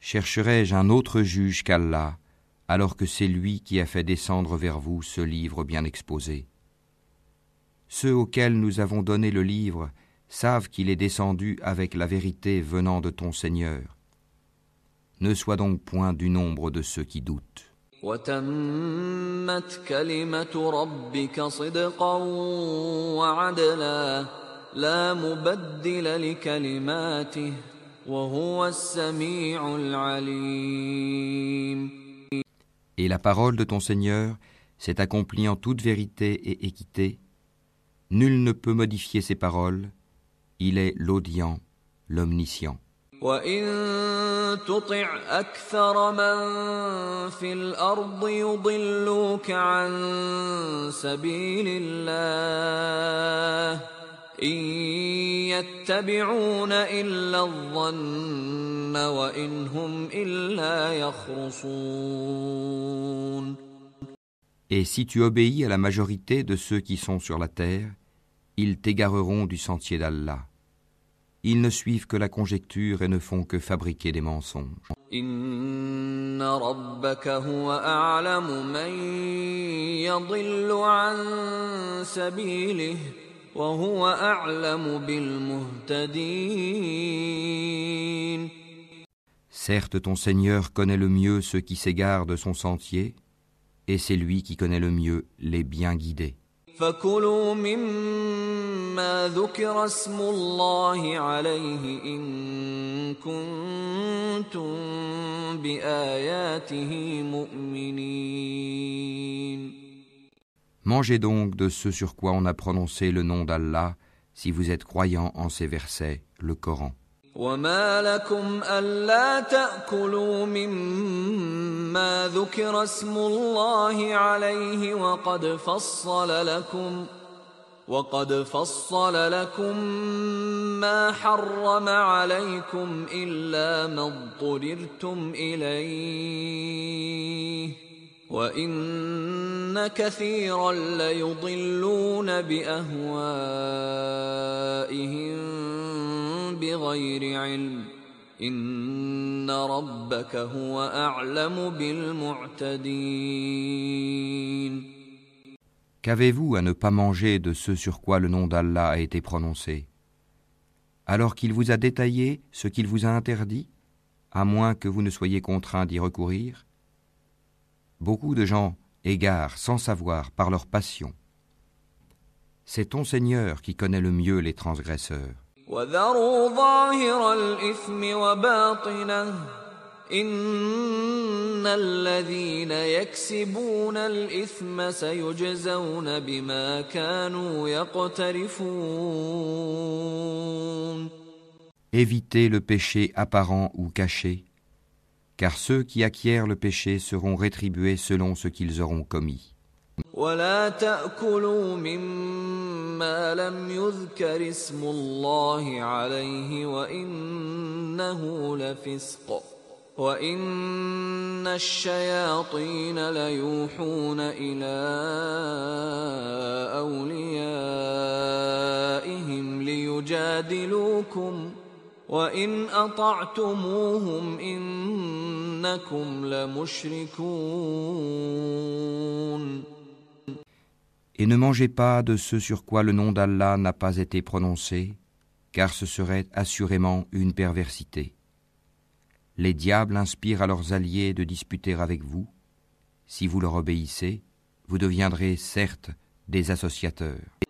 Chercherai-je un autre juge qu'Allah, alors que c'est lui qui a fait descendre vers vous ce livre bien exposé? Ceux auxquels nous avons donné le livre savent qu'il est descendu avec la vérité venant de ton Seigneur. Ne sois donc point du nombre de ceux qui doutent. وتمت كلمة ربك صدقا وعدلا لا مبدل لكلماته وهو السميع العليم Et la parole de ton Seigneur s'est accomplie en toute vérité et équité. Nul ne peut modifier ses paroles. Il est l'audient, l'omniscient. وإن تطع أكثر من في الأرض يضلوك عن سبيل الله إن يتبعون إلا الظن وإن هم إلا يخرصون Et si tu obéis à la majorité de ceux qui sont sur la terre, ils t'égareront du sentier d'Allah. Ils ne suivent que la conjecture et ne font que fabriquer des mensonges. Certes, ton Seigneur connaît le mieux ceux qui s'égarent de son sentier, et c'est lui qui connaît le mieux les bien guidés. فكلوا مما ذكر اسم الله عليه إن كنتم بآياته مؤمنين Mangez donc de ce sur quoi on a prononcé le nom d'Allah si vous êtes croyants en ces versets, le Coran. وما لكم ألا تأكلوا مما ذكر اسم الله عليه وقد فصل لكم وقد فصل لكم ما حرم عليكم إلا ما اضطررتم إليه وإن كثيرا ليضلون بأهوائهم Qu'avez-vous à ne pas manger de ce sur quoi le nom d'Allah a été prononcé Alors qu'il vous a détaillé ce qu'il vous a interdit, à moins que vous ne soyez contraint d'y recourir Beaucoup de gens égarent sans savoir par leur passion. C'est ton Seigneur qui connaît le mieux les transgresseurs. وذروا ظاهر الإثم وباطنه إن الذين يكسبون الإثم سيجزون بما كانوا يقترفون Évitez le péché apparent ou caché, car ceux qui acquièrent le péché seront rétribués selon ce qu'ils auront commis. ولا تأكلوا مما لم يذكر اسم الله عليه وإنه لفسق وإن الشياطين ليوحون إلى أوليائهم ليجادلوكم وإن أطعتموهم إنكم لمشركون Et ne mangez pas de ce sur quoi le nom d'Allah n'a pas été prononcé, car ce serait assurément une perversité. Les diables inspirent à leurs alliés de disputer avec vous. Si vous leur obéissez, vous deviendrez certes des associateurs.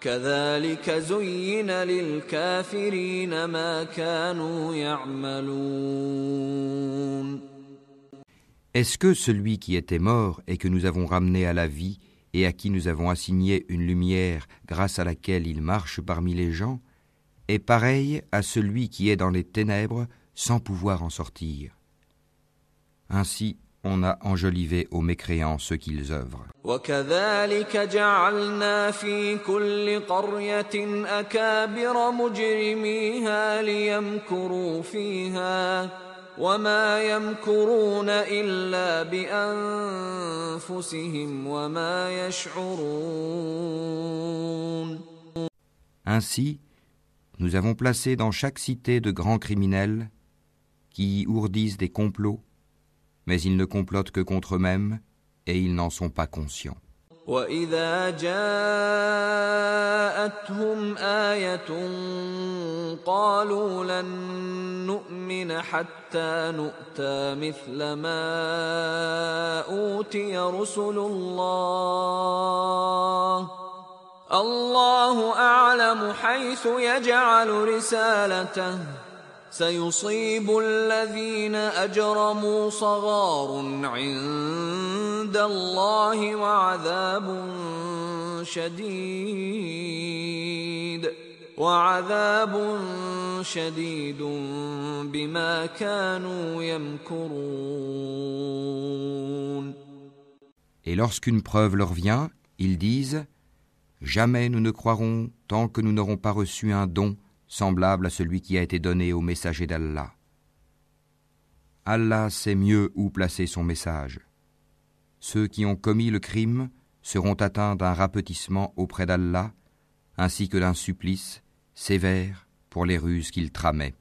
كذلك زين للكافرين ما كانوا يعملون Est-ce que celui qui était mort et que nous avons ramené à la vie et à qui nous avons assigné une lumière grâce à laquelle il marche parmi les gens est pareil à celui qui est dans les ténèbres sans pouvoir en sortir Ainsi, on a enjolivé aux mécréants ce qu'ils œuvrent. Ainsi, nous avons placé dans chaque cité de grands criminels qui ourdissent des complots mais ils ne complotent que contre eux-mêmes et ils n'en sont pas conscients. وإذا جاءتهم آية قالوا لن نؤمن حتى نؤتى مثل ما أوتي رسل الله الله أعلم حيث يجعل رسالته سيصيب الذين أجرموا صغار عند الله وعذاب شديد وعذاب شديد بما كانوا يمكرون Et lorsqu'une preuve leur vient, ils disent Jamais nous ne croirons tant que nous n'aurons pas reçu un don semblable à celui qui a été donné au messager d'Allah. Allah sait mieux où placer son message. Ceux qui ont commis le crime seront atteints d'un rapetissement auprès d'Allah, ainsi que d'un supplice sévère pour les ruses qu'ils tramaient.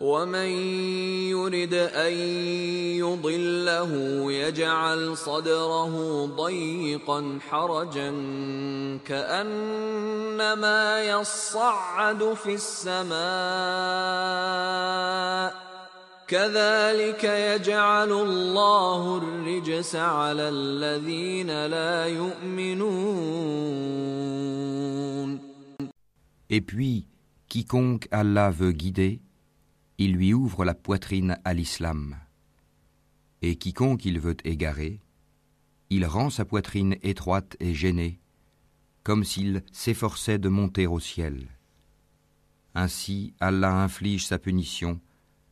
ومن يرد ان يضله يجعل صدره ضيقا حرجا كانما يصعد في السماء كذلك يجعل الله الرجس على الذين لا يؤمنون Et puis, quiconque Allah veut guider, il lui ouvre la poitrine à l'islam. Et quiconque il veut égarer, il rend sa poitrine étroite et gênée, comme s'il s'efforçait de monter au ciel. Ainsi Allah inflige sa punition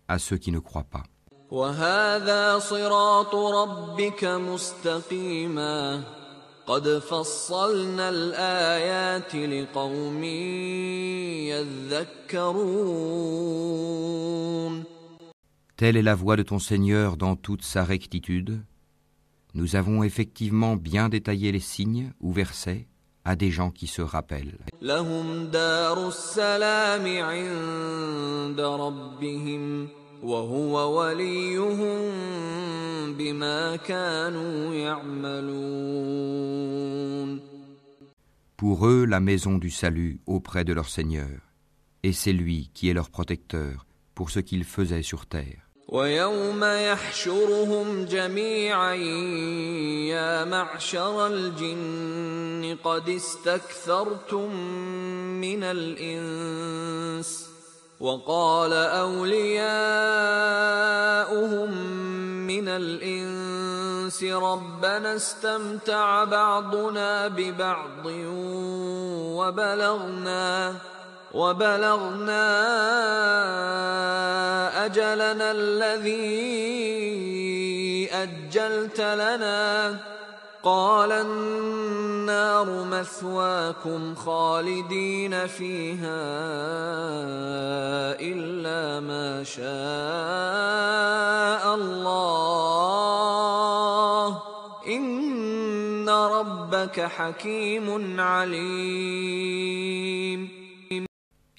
à ceux qui ne croient pas. Telle est la voie de ton Seigneur dans toute sa rectitude. Nous avons effectivement bien détaillé les signes ou versets à des gens qui se rappellent. Pour eux, la maison du salut auprès de leur Seigneur, et c'est lui qui est leur protecteur pour ce qu'ils faisaient sur terre. وقال أولياؤهم من الإنس ربنا استمتع بعضنا ببعض وبلغنا وبلغنا أجلنا الذي أجلت لنا قال النار مثواكم خالدين فيها إلا ما شاء الله إن ربك حكيم عليم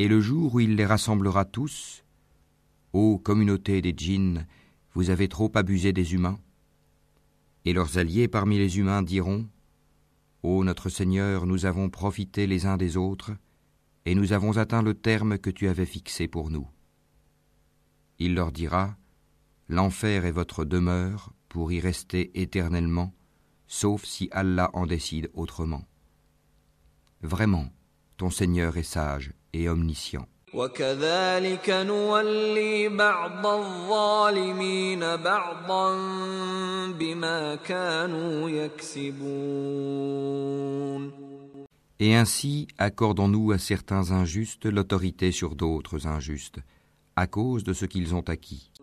Et le jour où il les rassemblera tous, ô communauté des djinns, vous avez trop abusé des humains Et leurs alliés parmi les humains diront Ô notre Seigneur, nous avons profité les uns des autres, et nous avons atteint le terme que tu avais fixé pour nous. Il leur dira L'enfer est votre demeure pour y rester éternellement, sauf si Allah en décide autrement. Vraiment, ton Seigneur est sage et omniscient. وكذلك نولي بعض الظالمين بعضا بما كانوا يكسبون Et ainsi accordons-nous à certains injustes l'autorité sur d'autres injustes, à cause de ce qu'ils ont acquis.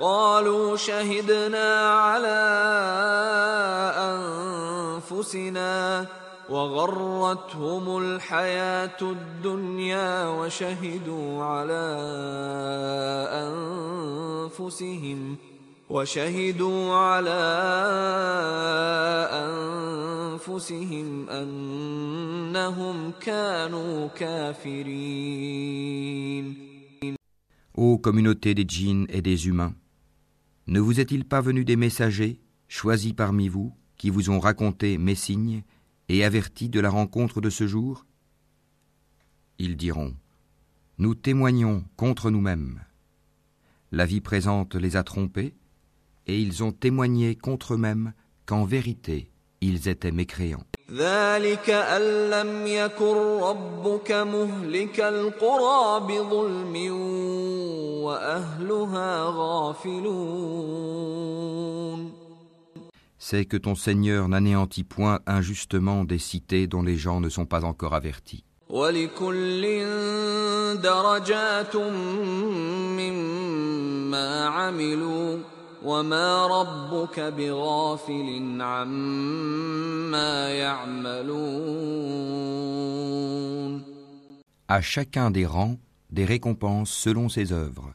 قالوا شهدنا على أنفسنا وغرتهم الحياة الدنيا وشهدوا على أنفسهم وشهدوا على أنفسهم أنهم كانوا كافرين. Ô communauté des djinns et des humains, ne vous est-il pas venu des messagers, choisis parmi vous, qui vous ont raconté mes signes et avertis de la rencontre de ce jour Ils diront, Nous témoignons contre nous-mêmes. La vie présente les a trompés, et ils ont témoigné contre eux-mêmes qu'en vérité ils étaient mécréants. ذلك أن لم يكن ربك مهلك القرى بظلم وأهلها غافلون C'est que ton Seigneur n'anéantit point injustement des cités dont les gens ne sont pas encore avertis. À chacun des rangs, des récompenses selon ses œuvres.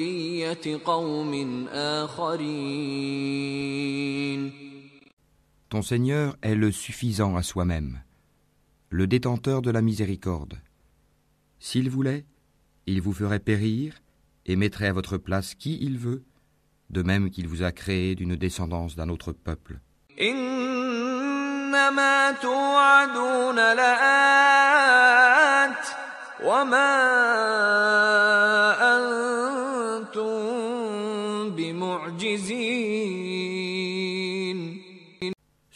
Ton Seigneur est le suffisant à soi-même, le détenteur de la miséricorde. S'il voulait, il vous ferait périr et mettrait à votre place qui il veut, de même qu'il vous a créé d'une descendance d'un autre peuple. إنما توعدون لآت وما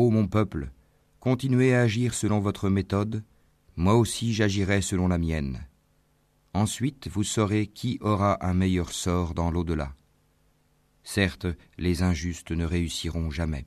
ô mon peuple, continuez à agir selon votre méthode, moi aussi j'agirai selon la mienne. Ensuite vous saurez qui aura un meilleur sort dans l'au-delà. Certes, les injustes ne réussiront jamais.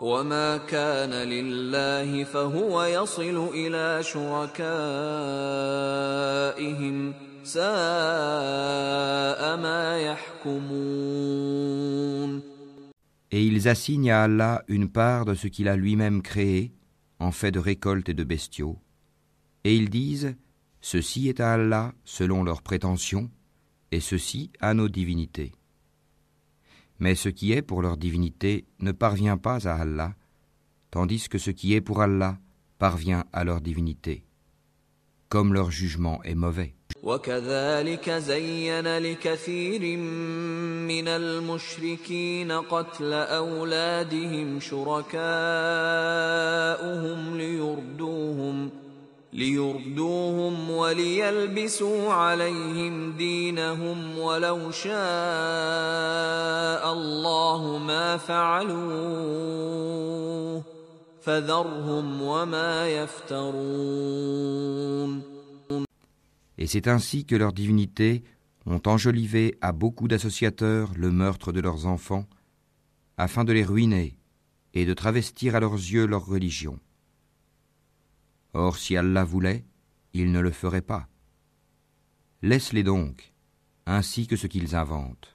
وما كان لله فهو يصل إلى شركائهم ساء ما يحكمون Et ils assignent à Allah une part de ce qu'il a lui-même créé, en fait de récoltes et de bestiaux. Et ils disent Ceci est à Allah selon leurs prétentions, et ceci à nos divinités. Mais ce qui est pour leur divinité ne parvient pas à Allah, tandis que ce qui est pour Allah parvient à leur divinité, comme leur jugement est mauvais. وكذلك زين لكثير من المشركين قتل أولادهم شركاؤهم ليردوهم ليردوهم وليلبسوا عليهم دينهم ولو شاء الله ما فعلوه فذرهم وما يفترون Et c'est ainsi que leurs divinités ont enjolivé à beaucoup d'associateurs le meurtre de leurs enfants, afin de les ruiner et de travestir à leurs yeux leur religion. Or, si Allah voulait, il ne le ferait pas. Laisse-les donc, ainsi que ce qu'ils inventent.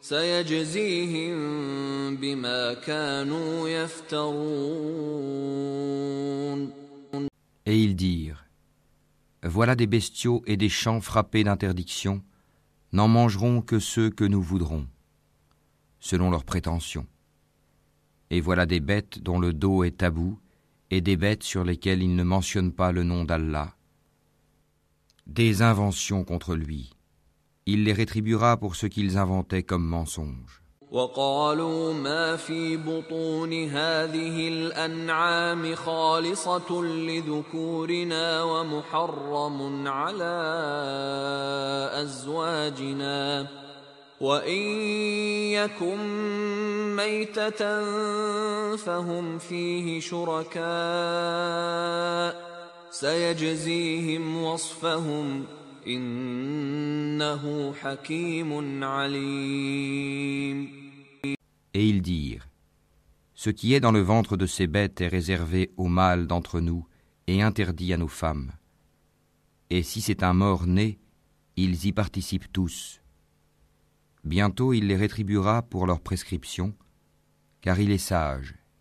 سيجزيهم بما كانوا يفترون Et ils dirent Voilà des bestiaux et des champs frappés d'interdiction, n'en mangeront que ceux que nous voudrons, selon leurs prétentions. Et voilà des bêtes dont le dos est tabou, et des bêtes sur lesquelles ils ne mentionnent pas le nom d'Allah. Des inventions contre lui. Il les rétribuera pour ce qu'ils inventaient comme mensonges. وقالوا ما في بطون هذه الأنعام خالصة لذكورنا ومحرم على أزواجنا وإن يكن ميتة فهم فيه شركاء سيجزيهم وصفهم Et ils dirent Ce qui est dans le ventre de ces bêtes est réservé aux mâles d'entre nous et interdit à nos femmes. Et si c'est un mort né, ils y participent tous. Bientôt il les rétribuera pour leur prescription, car il est sage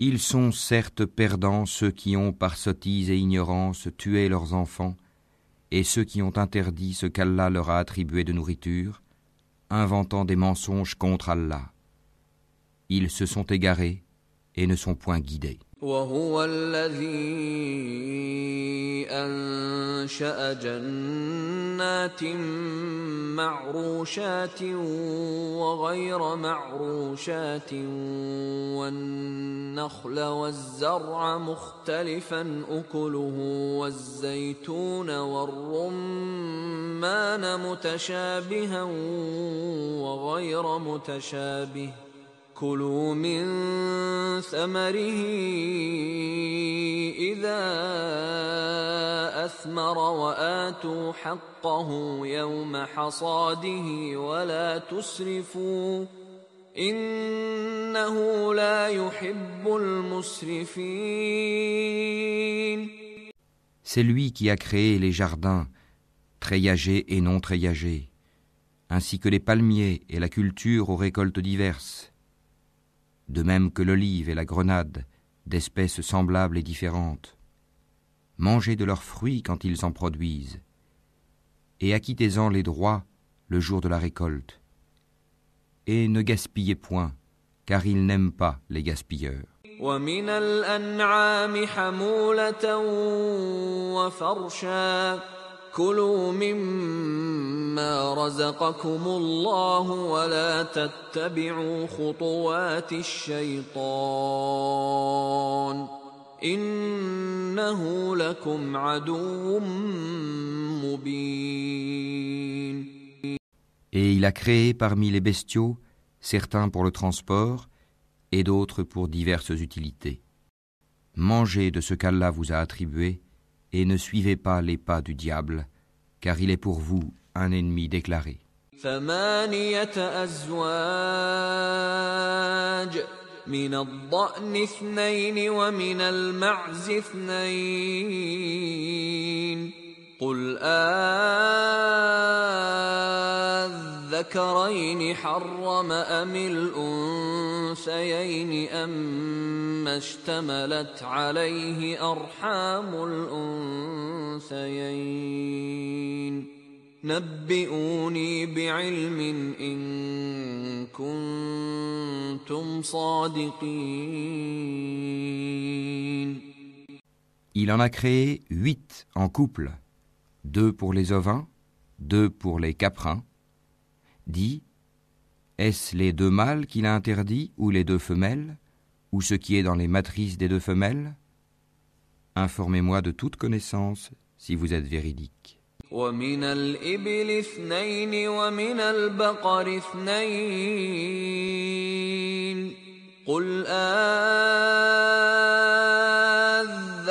Ils sont certes perdants ceux qui ont par sottise et ignorance tué leurs enfants, et ceux qui ont interdit ce qu'Allah leur a attribué de nourriture, inventant des mensonges contre Allah. Ils se sont égarés et ne sont point guidés. جنات معروشات وغير معروشات والنخل والزرع مختلفا أكله والزيتون والرمان متشابها وغير متشابه. كلوا من ثمره إذا أثمر وآتوا حقه يوم حصاده ولا تسرفوا إنه لا يحب المسرفين C'est lui qui a créé les jardins, treillagés et non treillagés, ainsi que les palmiers et la culture aux récoltes diverses. De même que l'olive et la grenade, d'espèces semblables et différentes. Mangez de leurs fruits quand ils en produisent, et acquittez-en les droits le jour de la récolte. Et ne gaspillez point, car il n'aime pas les gaspilleurs. كلوا مما رزقكم الله ولا تتبعوا خطوات الشيطان إنه لكم عدو مبين Et il a créé parmi les bestiaux certains pour le transport et d'autres pour diverses utilités. Mangez de ce qu'Allah vous a attribué et ne suivez pas les pas du diable, car il est pour vous un ennemi déclaré. الذكرين حرم أم الأنثيين أم اشتملت عليه أرحام الأنثيين نبئوني بعلم إن كنتم صادقين. Il en a créé huit en couple, deux pour les ovins, deux pour les caprins, dit Est-ce les deux mâles qu'il a interdits ou les deux femelles ou ce qui est dans les matrices des deux femelles? Informez-moi de toute connaissance si vous êtes véridique.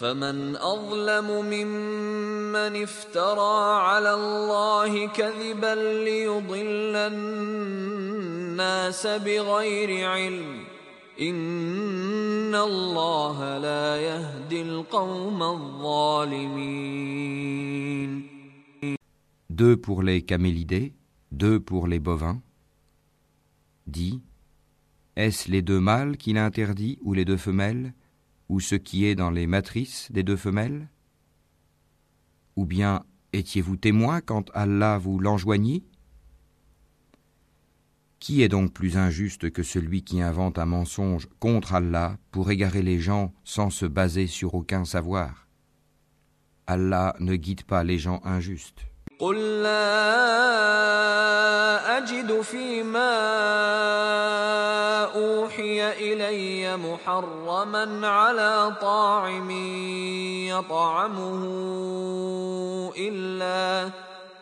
فمن اظلم ممن افترى على الله كذبا ليضل الناس بغير علم ان الله لا يهدي القوم الظالمين Deux pour les camélidés, deux pour les bovins. Dit, est-ce les deux mâles qu'il interdit ou les deux femelles ou ce qui est dans les matrices des deux femelles? Ou bien étiez-vous témoin quand Allah vous l'enjoignit? Qui est donc plus injuste que celui qui invente un mensonge contre Allah pour égarer les gens sans se baser sur aucun savoir? Allah ne guide pas les gens injustes. قل لا أجد فيما أوحي إلي محرما على طاعم يطعمه إلا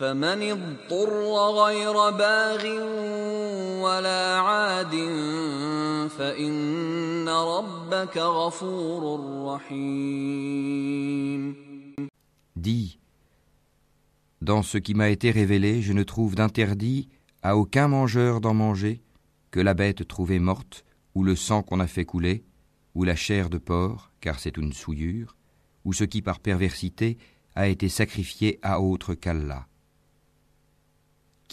فمن اضطر غير باغ ولا عاد فإن ربك غفور رحيم Dis, dans ce qui m'a été révélé, je ne trouve d'interdit à aucun mangeur d'en manger que la bête trouvée morte, ou le sang qu'on a fait couler, ou la chair de porc, car c'est une souillure, ou ce qui par perversité a été sacrifié à autre qu'Allah.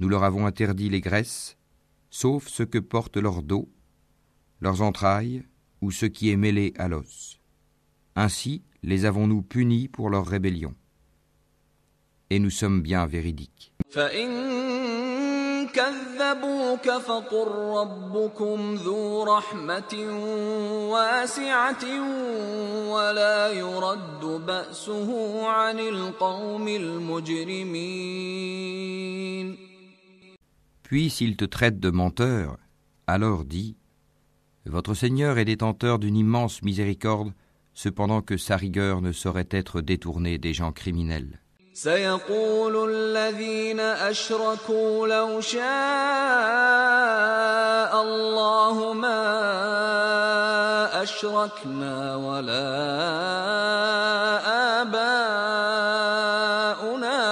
nous leur avons interdit les graisses, sauf ce que porte leur dos, leurs entrailles ou ce qui est mêlé à l'os. Ainsi les avons-nous punis pour leur rébellion. Et nous sommes bien véridiques. Puis s'ils te traitent de menteur, alors dis Votre Seigneur est détenteur d'une immense miséricorde, cependant que sa rigueur ne saurait être détournée des gens criminels. سيقول الذين أشركوا لو شاء الله ما أشركنا ولا آباؤنا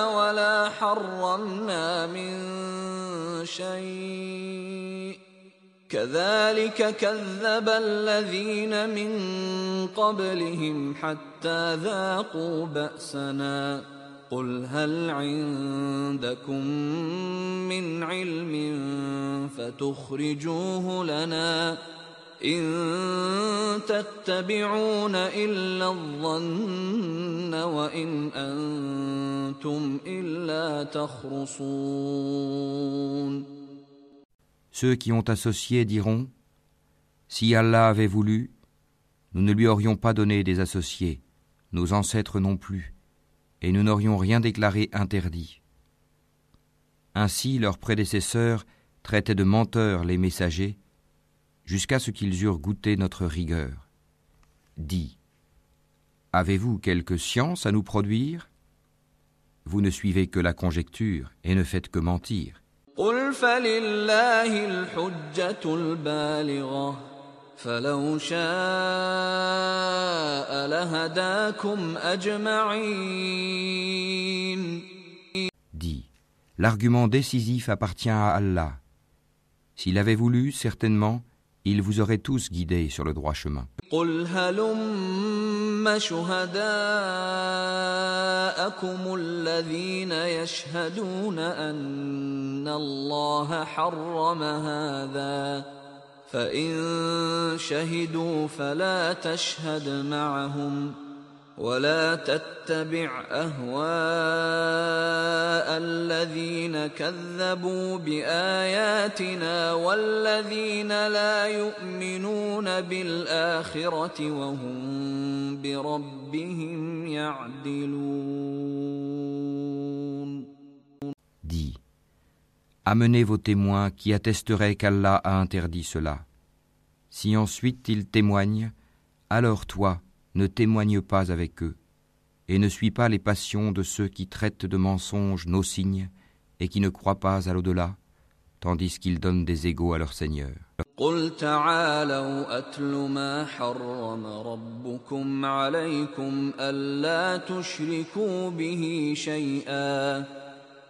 ولا حرمنا من شيء. كذلك كذب الذين من قبلهم حتى ذاقوا بأسنا. قل هل عندكم من علم فتخرجوه لنا إن تتبعون إلا الظن وإن أنتم إلا تخرصون Ceux qui ont associé diront Si Allah avait voulu, nous ne lui aurions pas donné des associés, nos ancêtres non plus, et nous n'aurions rien déclaré interdit. Ainsi leurs prédécesseurs traitaient de menteurs les messagers, jusqu'à ce qu'ils eurent goûté notre rigueur. Dis Avez-vous quelque science à nous produire Vous ne suivez que la conjecture et ne faites que mentir. قل فلله الحجة البالغة فلو شاء لهداكم أجمعين Dis L'argument décisif appartient à Allah. S'il avait voulu, certainement, il vous aurait tous guidés sur le droit chemin. قل هلم شهداءكم الذين يشهدون أن الله حرم هذا فإن شهدوا فلا تشهد معهم ولا تتبع اهواء الذين كذبوا باياتنا والذين لا يؤمنون بالاخره وهم بربهم يعدلون Dis Amenez vos témoins qui attesteraient qu'Allah a interdit cela. Si ensuite ils témoignent, alors toi, ne témoigne pas avec eux, et ne suis pas les passions de ceux qui traitent de mensonges nos signes et qui ne croient pas à l'au-delà, tandis qu'ils donnent des égaux à leur Seigneur. قل تعالوا أتل ما حرم ربكم عليكم ألا تشركوا به شيئا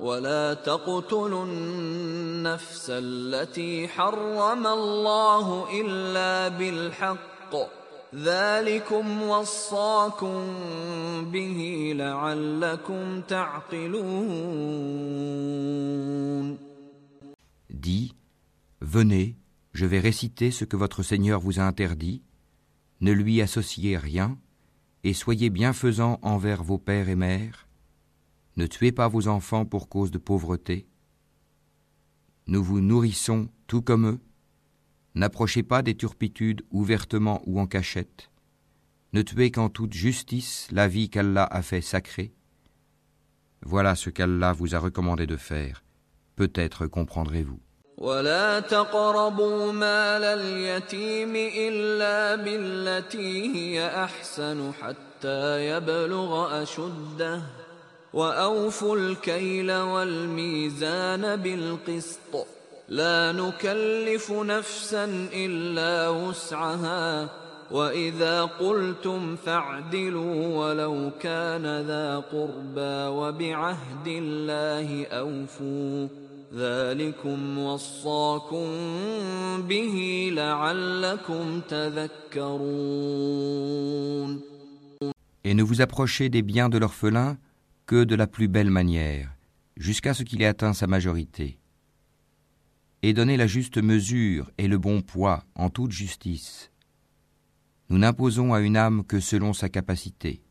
ولا تقتلوا النفس التي حرم الله الا بالحق ذلكم وصاكم به لعلكم تعقلون Dis Venez, je vais réciter ce que votre Seigneur vous a interdit, ne lui associez rien, et soyez bienfaisants envers vos pères et mères, ne tuez pas vos enfants pour cause de pauvreté, nous vous nourrissons tout comme eux, n'approchez pas des turpitudes ouvertement ou en cachette, ne tuez qu'en toute justice la vie qu'Allah a fait sacrée, Voilà ce qu'Allah vous a recommandé de faire. Peut-être comprendrez-vous. ولا تقربوا مال اليتيم إلا بالتي هي أحسن حتى يبلغ أشده وأوفوا الكيل والميزان بالقسط. لا نكلف نفسا إلا وسعها. وإذا قلتم فاعدلوا ولو كان ذا قربى وبعهد الله أوفوا. ذلكم وصاكم به لعلكم تذكرون. Et ne vous approchez des biens de l'orphelin que de la plus belle manière, jusqu'à ce qu'il ait atteint sa majorité. Et donnez la juste mesure et le bon poids en toute justice. Nous n'imposons à une âme que selon sa capacité.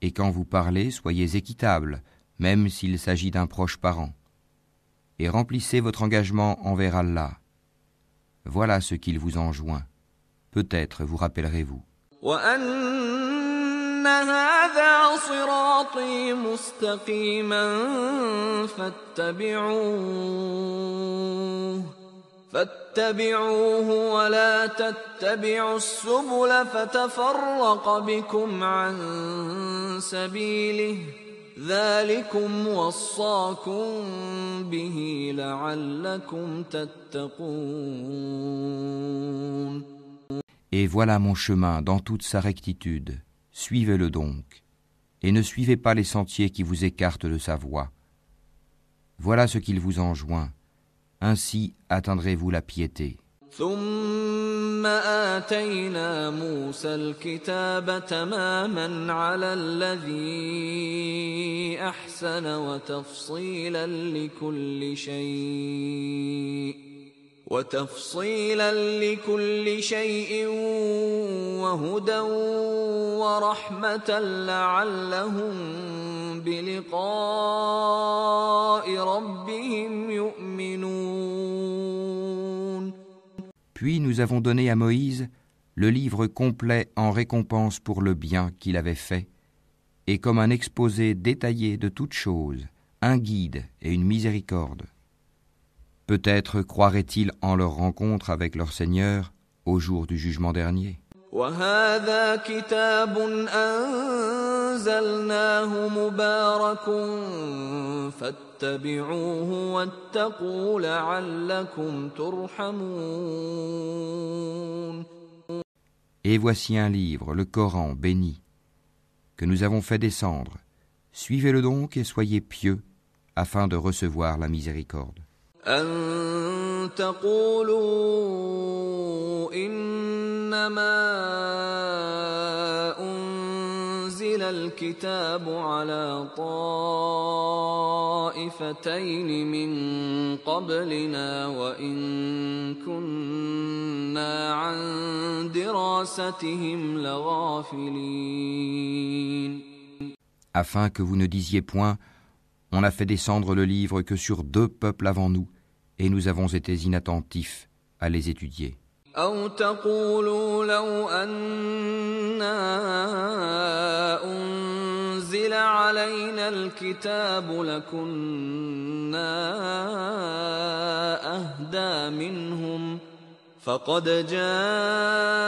Et quand vous parlez, soyez équitable, même s'il s'agit d'un proche parent. Et remplissez votre engagement envers Allah. Voilà ce qu'il vous enjoint. Peut-être vous rappellerez-vous. فاتبعوه ولا تتبعوا السبل فتفرق بكم عن سبيله ذلكم وصاكم به لعلكم تتقون Et voilà mon chemin dans toute sa rectitude. Suivez-le donc, et ne suivez pas les sentiers qui vous écartent de sa voie. Voilà ce qu'il vous enjoint. Ainsi atteindrez-vous la piété. ثم آتينا موسى الكتاب تماما على الذي أحسن وتفصيلا لكل شيء وتفصيلا لكل شيء وهدى ورحمة لعلهم بلقاء ربهم يؤمنون Puis nous avons donné à Moïse le livre complet en récompense pour le bien qu'il avait fait, et comme un exposé détaillé de toutes choses, un guide et une miséricorde. Peut-être croiraient-ils en leur rencontre avec leur Seigneur au jour du jugement dernier. وهذا كتاب أنزلناه مبارك فاتبعوه واتقوا لعلكم ترحمون Et voici un livre, le Coran béni, que nous avons fait descendre. Suivez-le donc et soyez pieux afin de recevoir la miséricorde. أن تقولوا إنما أنزل الكتاب على طائفتين من قبلنا وإن كنا عن دراستهم لغافلين. Afin que vous ne disiez point On a fait descendre le livre que sur deux peuples avant nous, et nous avons été inattentifs à les étudier. أو تقولوا لو أنا أنزل علينا الكتاب لكنا أهدى منهم فقد جاءكم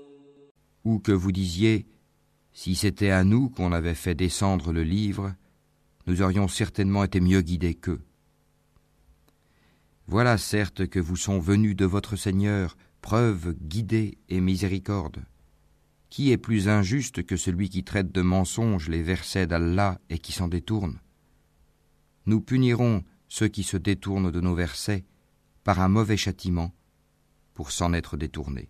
Ou que vous disiez, si c'était à nous qu'on avait fait descendre le livre, nous aurions certainement été mieux guidés qu'eux. Voilà certes que vous sont venus de votre Seigneur preuve, guidée et miséricorde. Qui est plus injuste que celui qui traite de mensonges les versets d'Allah et qui s'en détourne? Nous punirons ceux qui se détournent de nos versets par un mauvais châtiment pour s'en être détournés.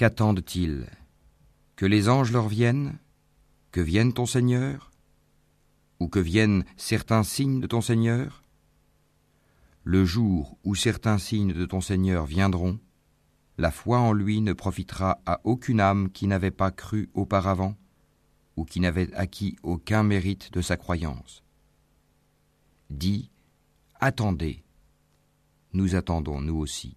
Qu'attendent-ils? Que les anges leur viennent? Que vienne ton Seigneur? Ou que viennent certains signes de ton Seigneur? Le jour où certains signes de ton Seigneur viendront, la foi en lui ne profitera à aucune âme qui n'avait pas cru auparavant ou qui n'avait acquis aucun mérite de sa croyance. Dis, attendez, nous attendons nous aussi.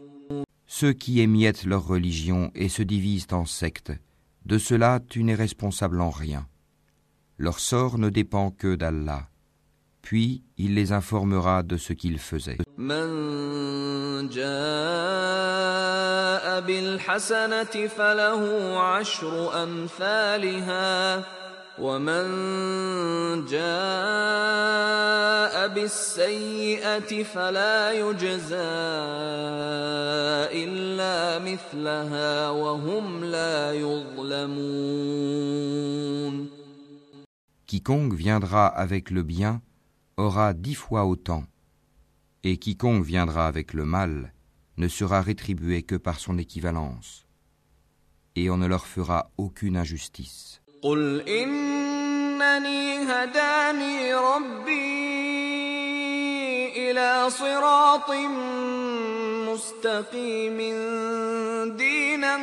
Ceux qui émiettent leur religion et se divisent en sectes, de cela tu n'es responsable en rien. Leur sort ne dépend que d'Allah. Puis il les informera de ce qu'ils faisaient. ومن جاء بالسيئة فلا يجزى إلا مثلها وهم لا يظلمون Quiconque viendra avec le bien aura dix fois autant, et quiconque viendra avec le mal ne sera rétribué que par son équivalence, et on ne leur fera aucune injustice. قل إنني هداني ربي إلى صراط مستقيم دينا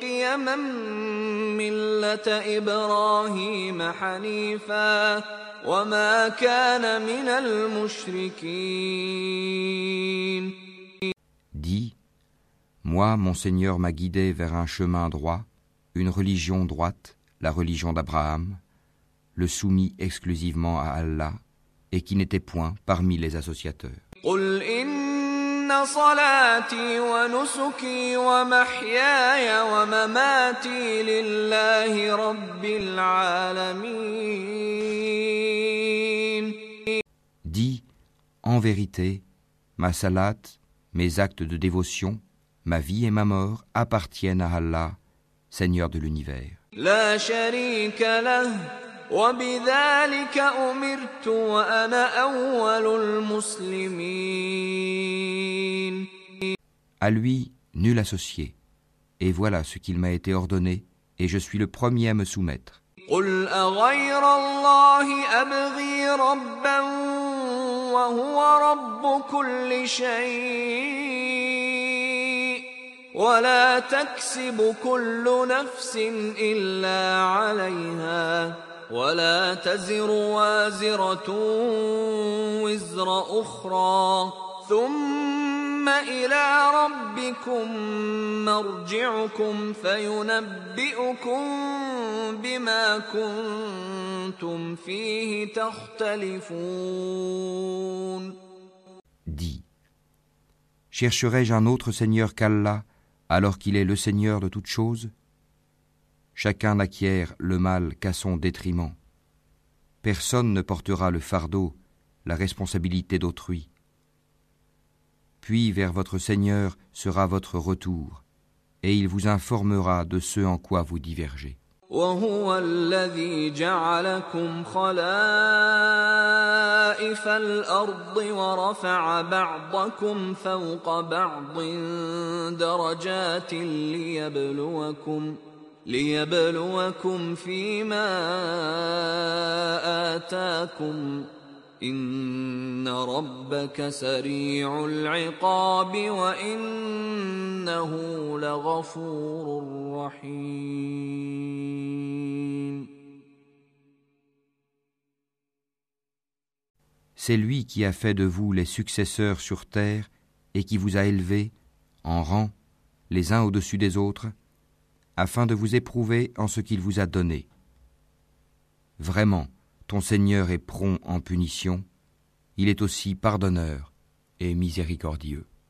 قيما ملة إبراهيم حنيفا وما كان من المشركين Dis, moi, mon Seigneur m'a guidé vers un chemin droit, une religion droite, la religion d'Abraham, le soumis exclusivement à Allah et qui n'était point parmi les associateurs. Dis, en vérité, ma salat, mes actes de dévotion, ma vie et ma mort appartiennent à Allah, Seigneur de l'univers. لا شريك له وبذلك أمرت وأنا أول المسلمين À lui, nul associé. Et voilà ce qu'il m'a été ordonné, et je suis le premier à me soumettre. قل أغير الله أبغي ربا وهو رب كل شيء ولا تكسب كل نفس إلا عليها ولا تزر وازرة وزر أخرى ثم إلى ربكم مرجعكم فينبئكم بما كنتم فيه تختلفون Dis, chercherai-je un autre Seigneur qu'Allah alors qu'il est le Seigneur de toutes choses Chacun n'acquiert le mal qu'à son détriment. Personne ne portera le fardeau, la responsabilité d'autrui. Puis vers votre Seigneur sera votre retour, et il vous informera de ce en quoi vous divergez. وهو الذي جعلكم خلائف الارض ورفع بعضكم فوق بعض درجات ليبلوكم ليبلوكم فيما اتاكم إن ربك سريع العقاب وإنه لغفور رحيم C'est lui qui a fait de vous les successeurs sur terre et qui vous a élevés en rang les uns au-dessus des autres, afin de vous éprouver en ce qu'il vous a donné. Vraiment, ton Seigneur est prompt en punition, il est aussi pardonneur et miséricordieux.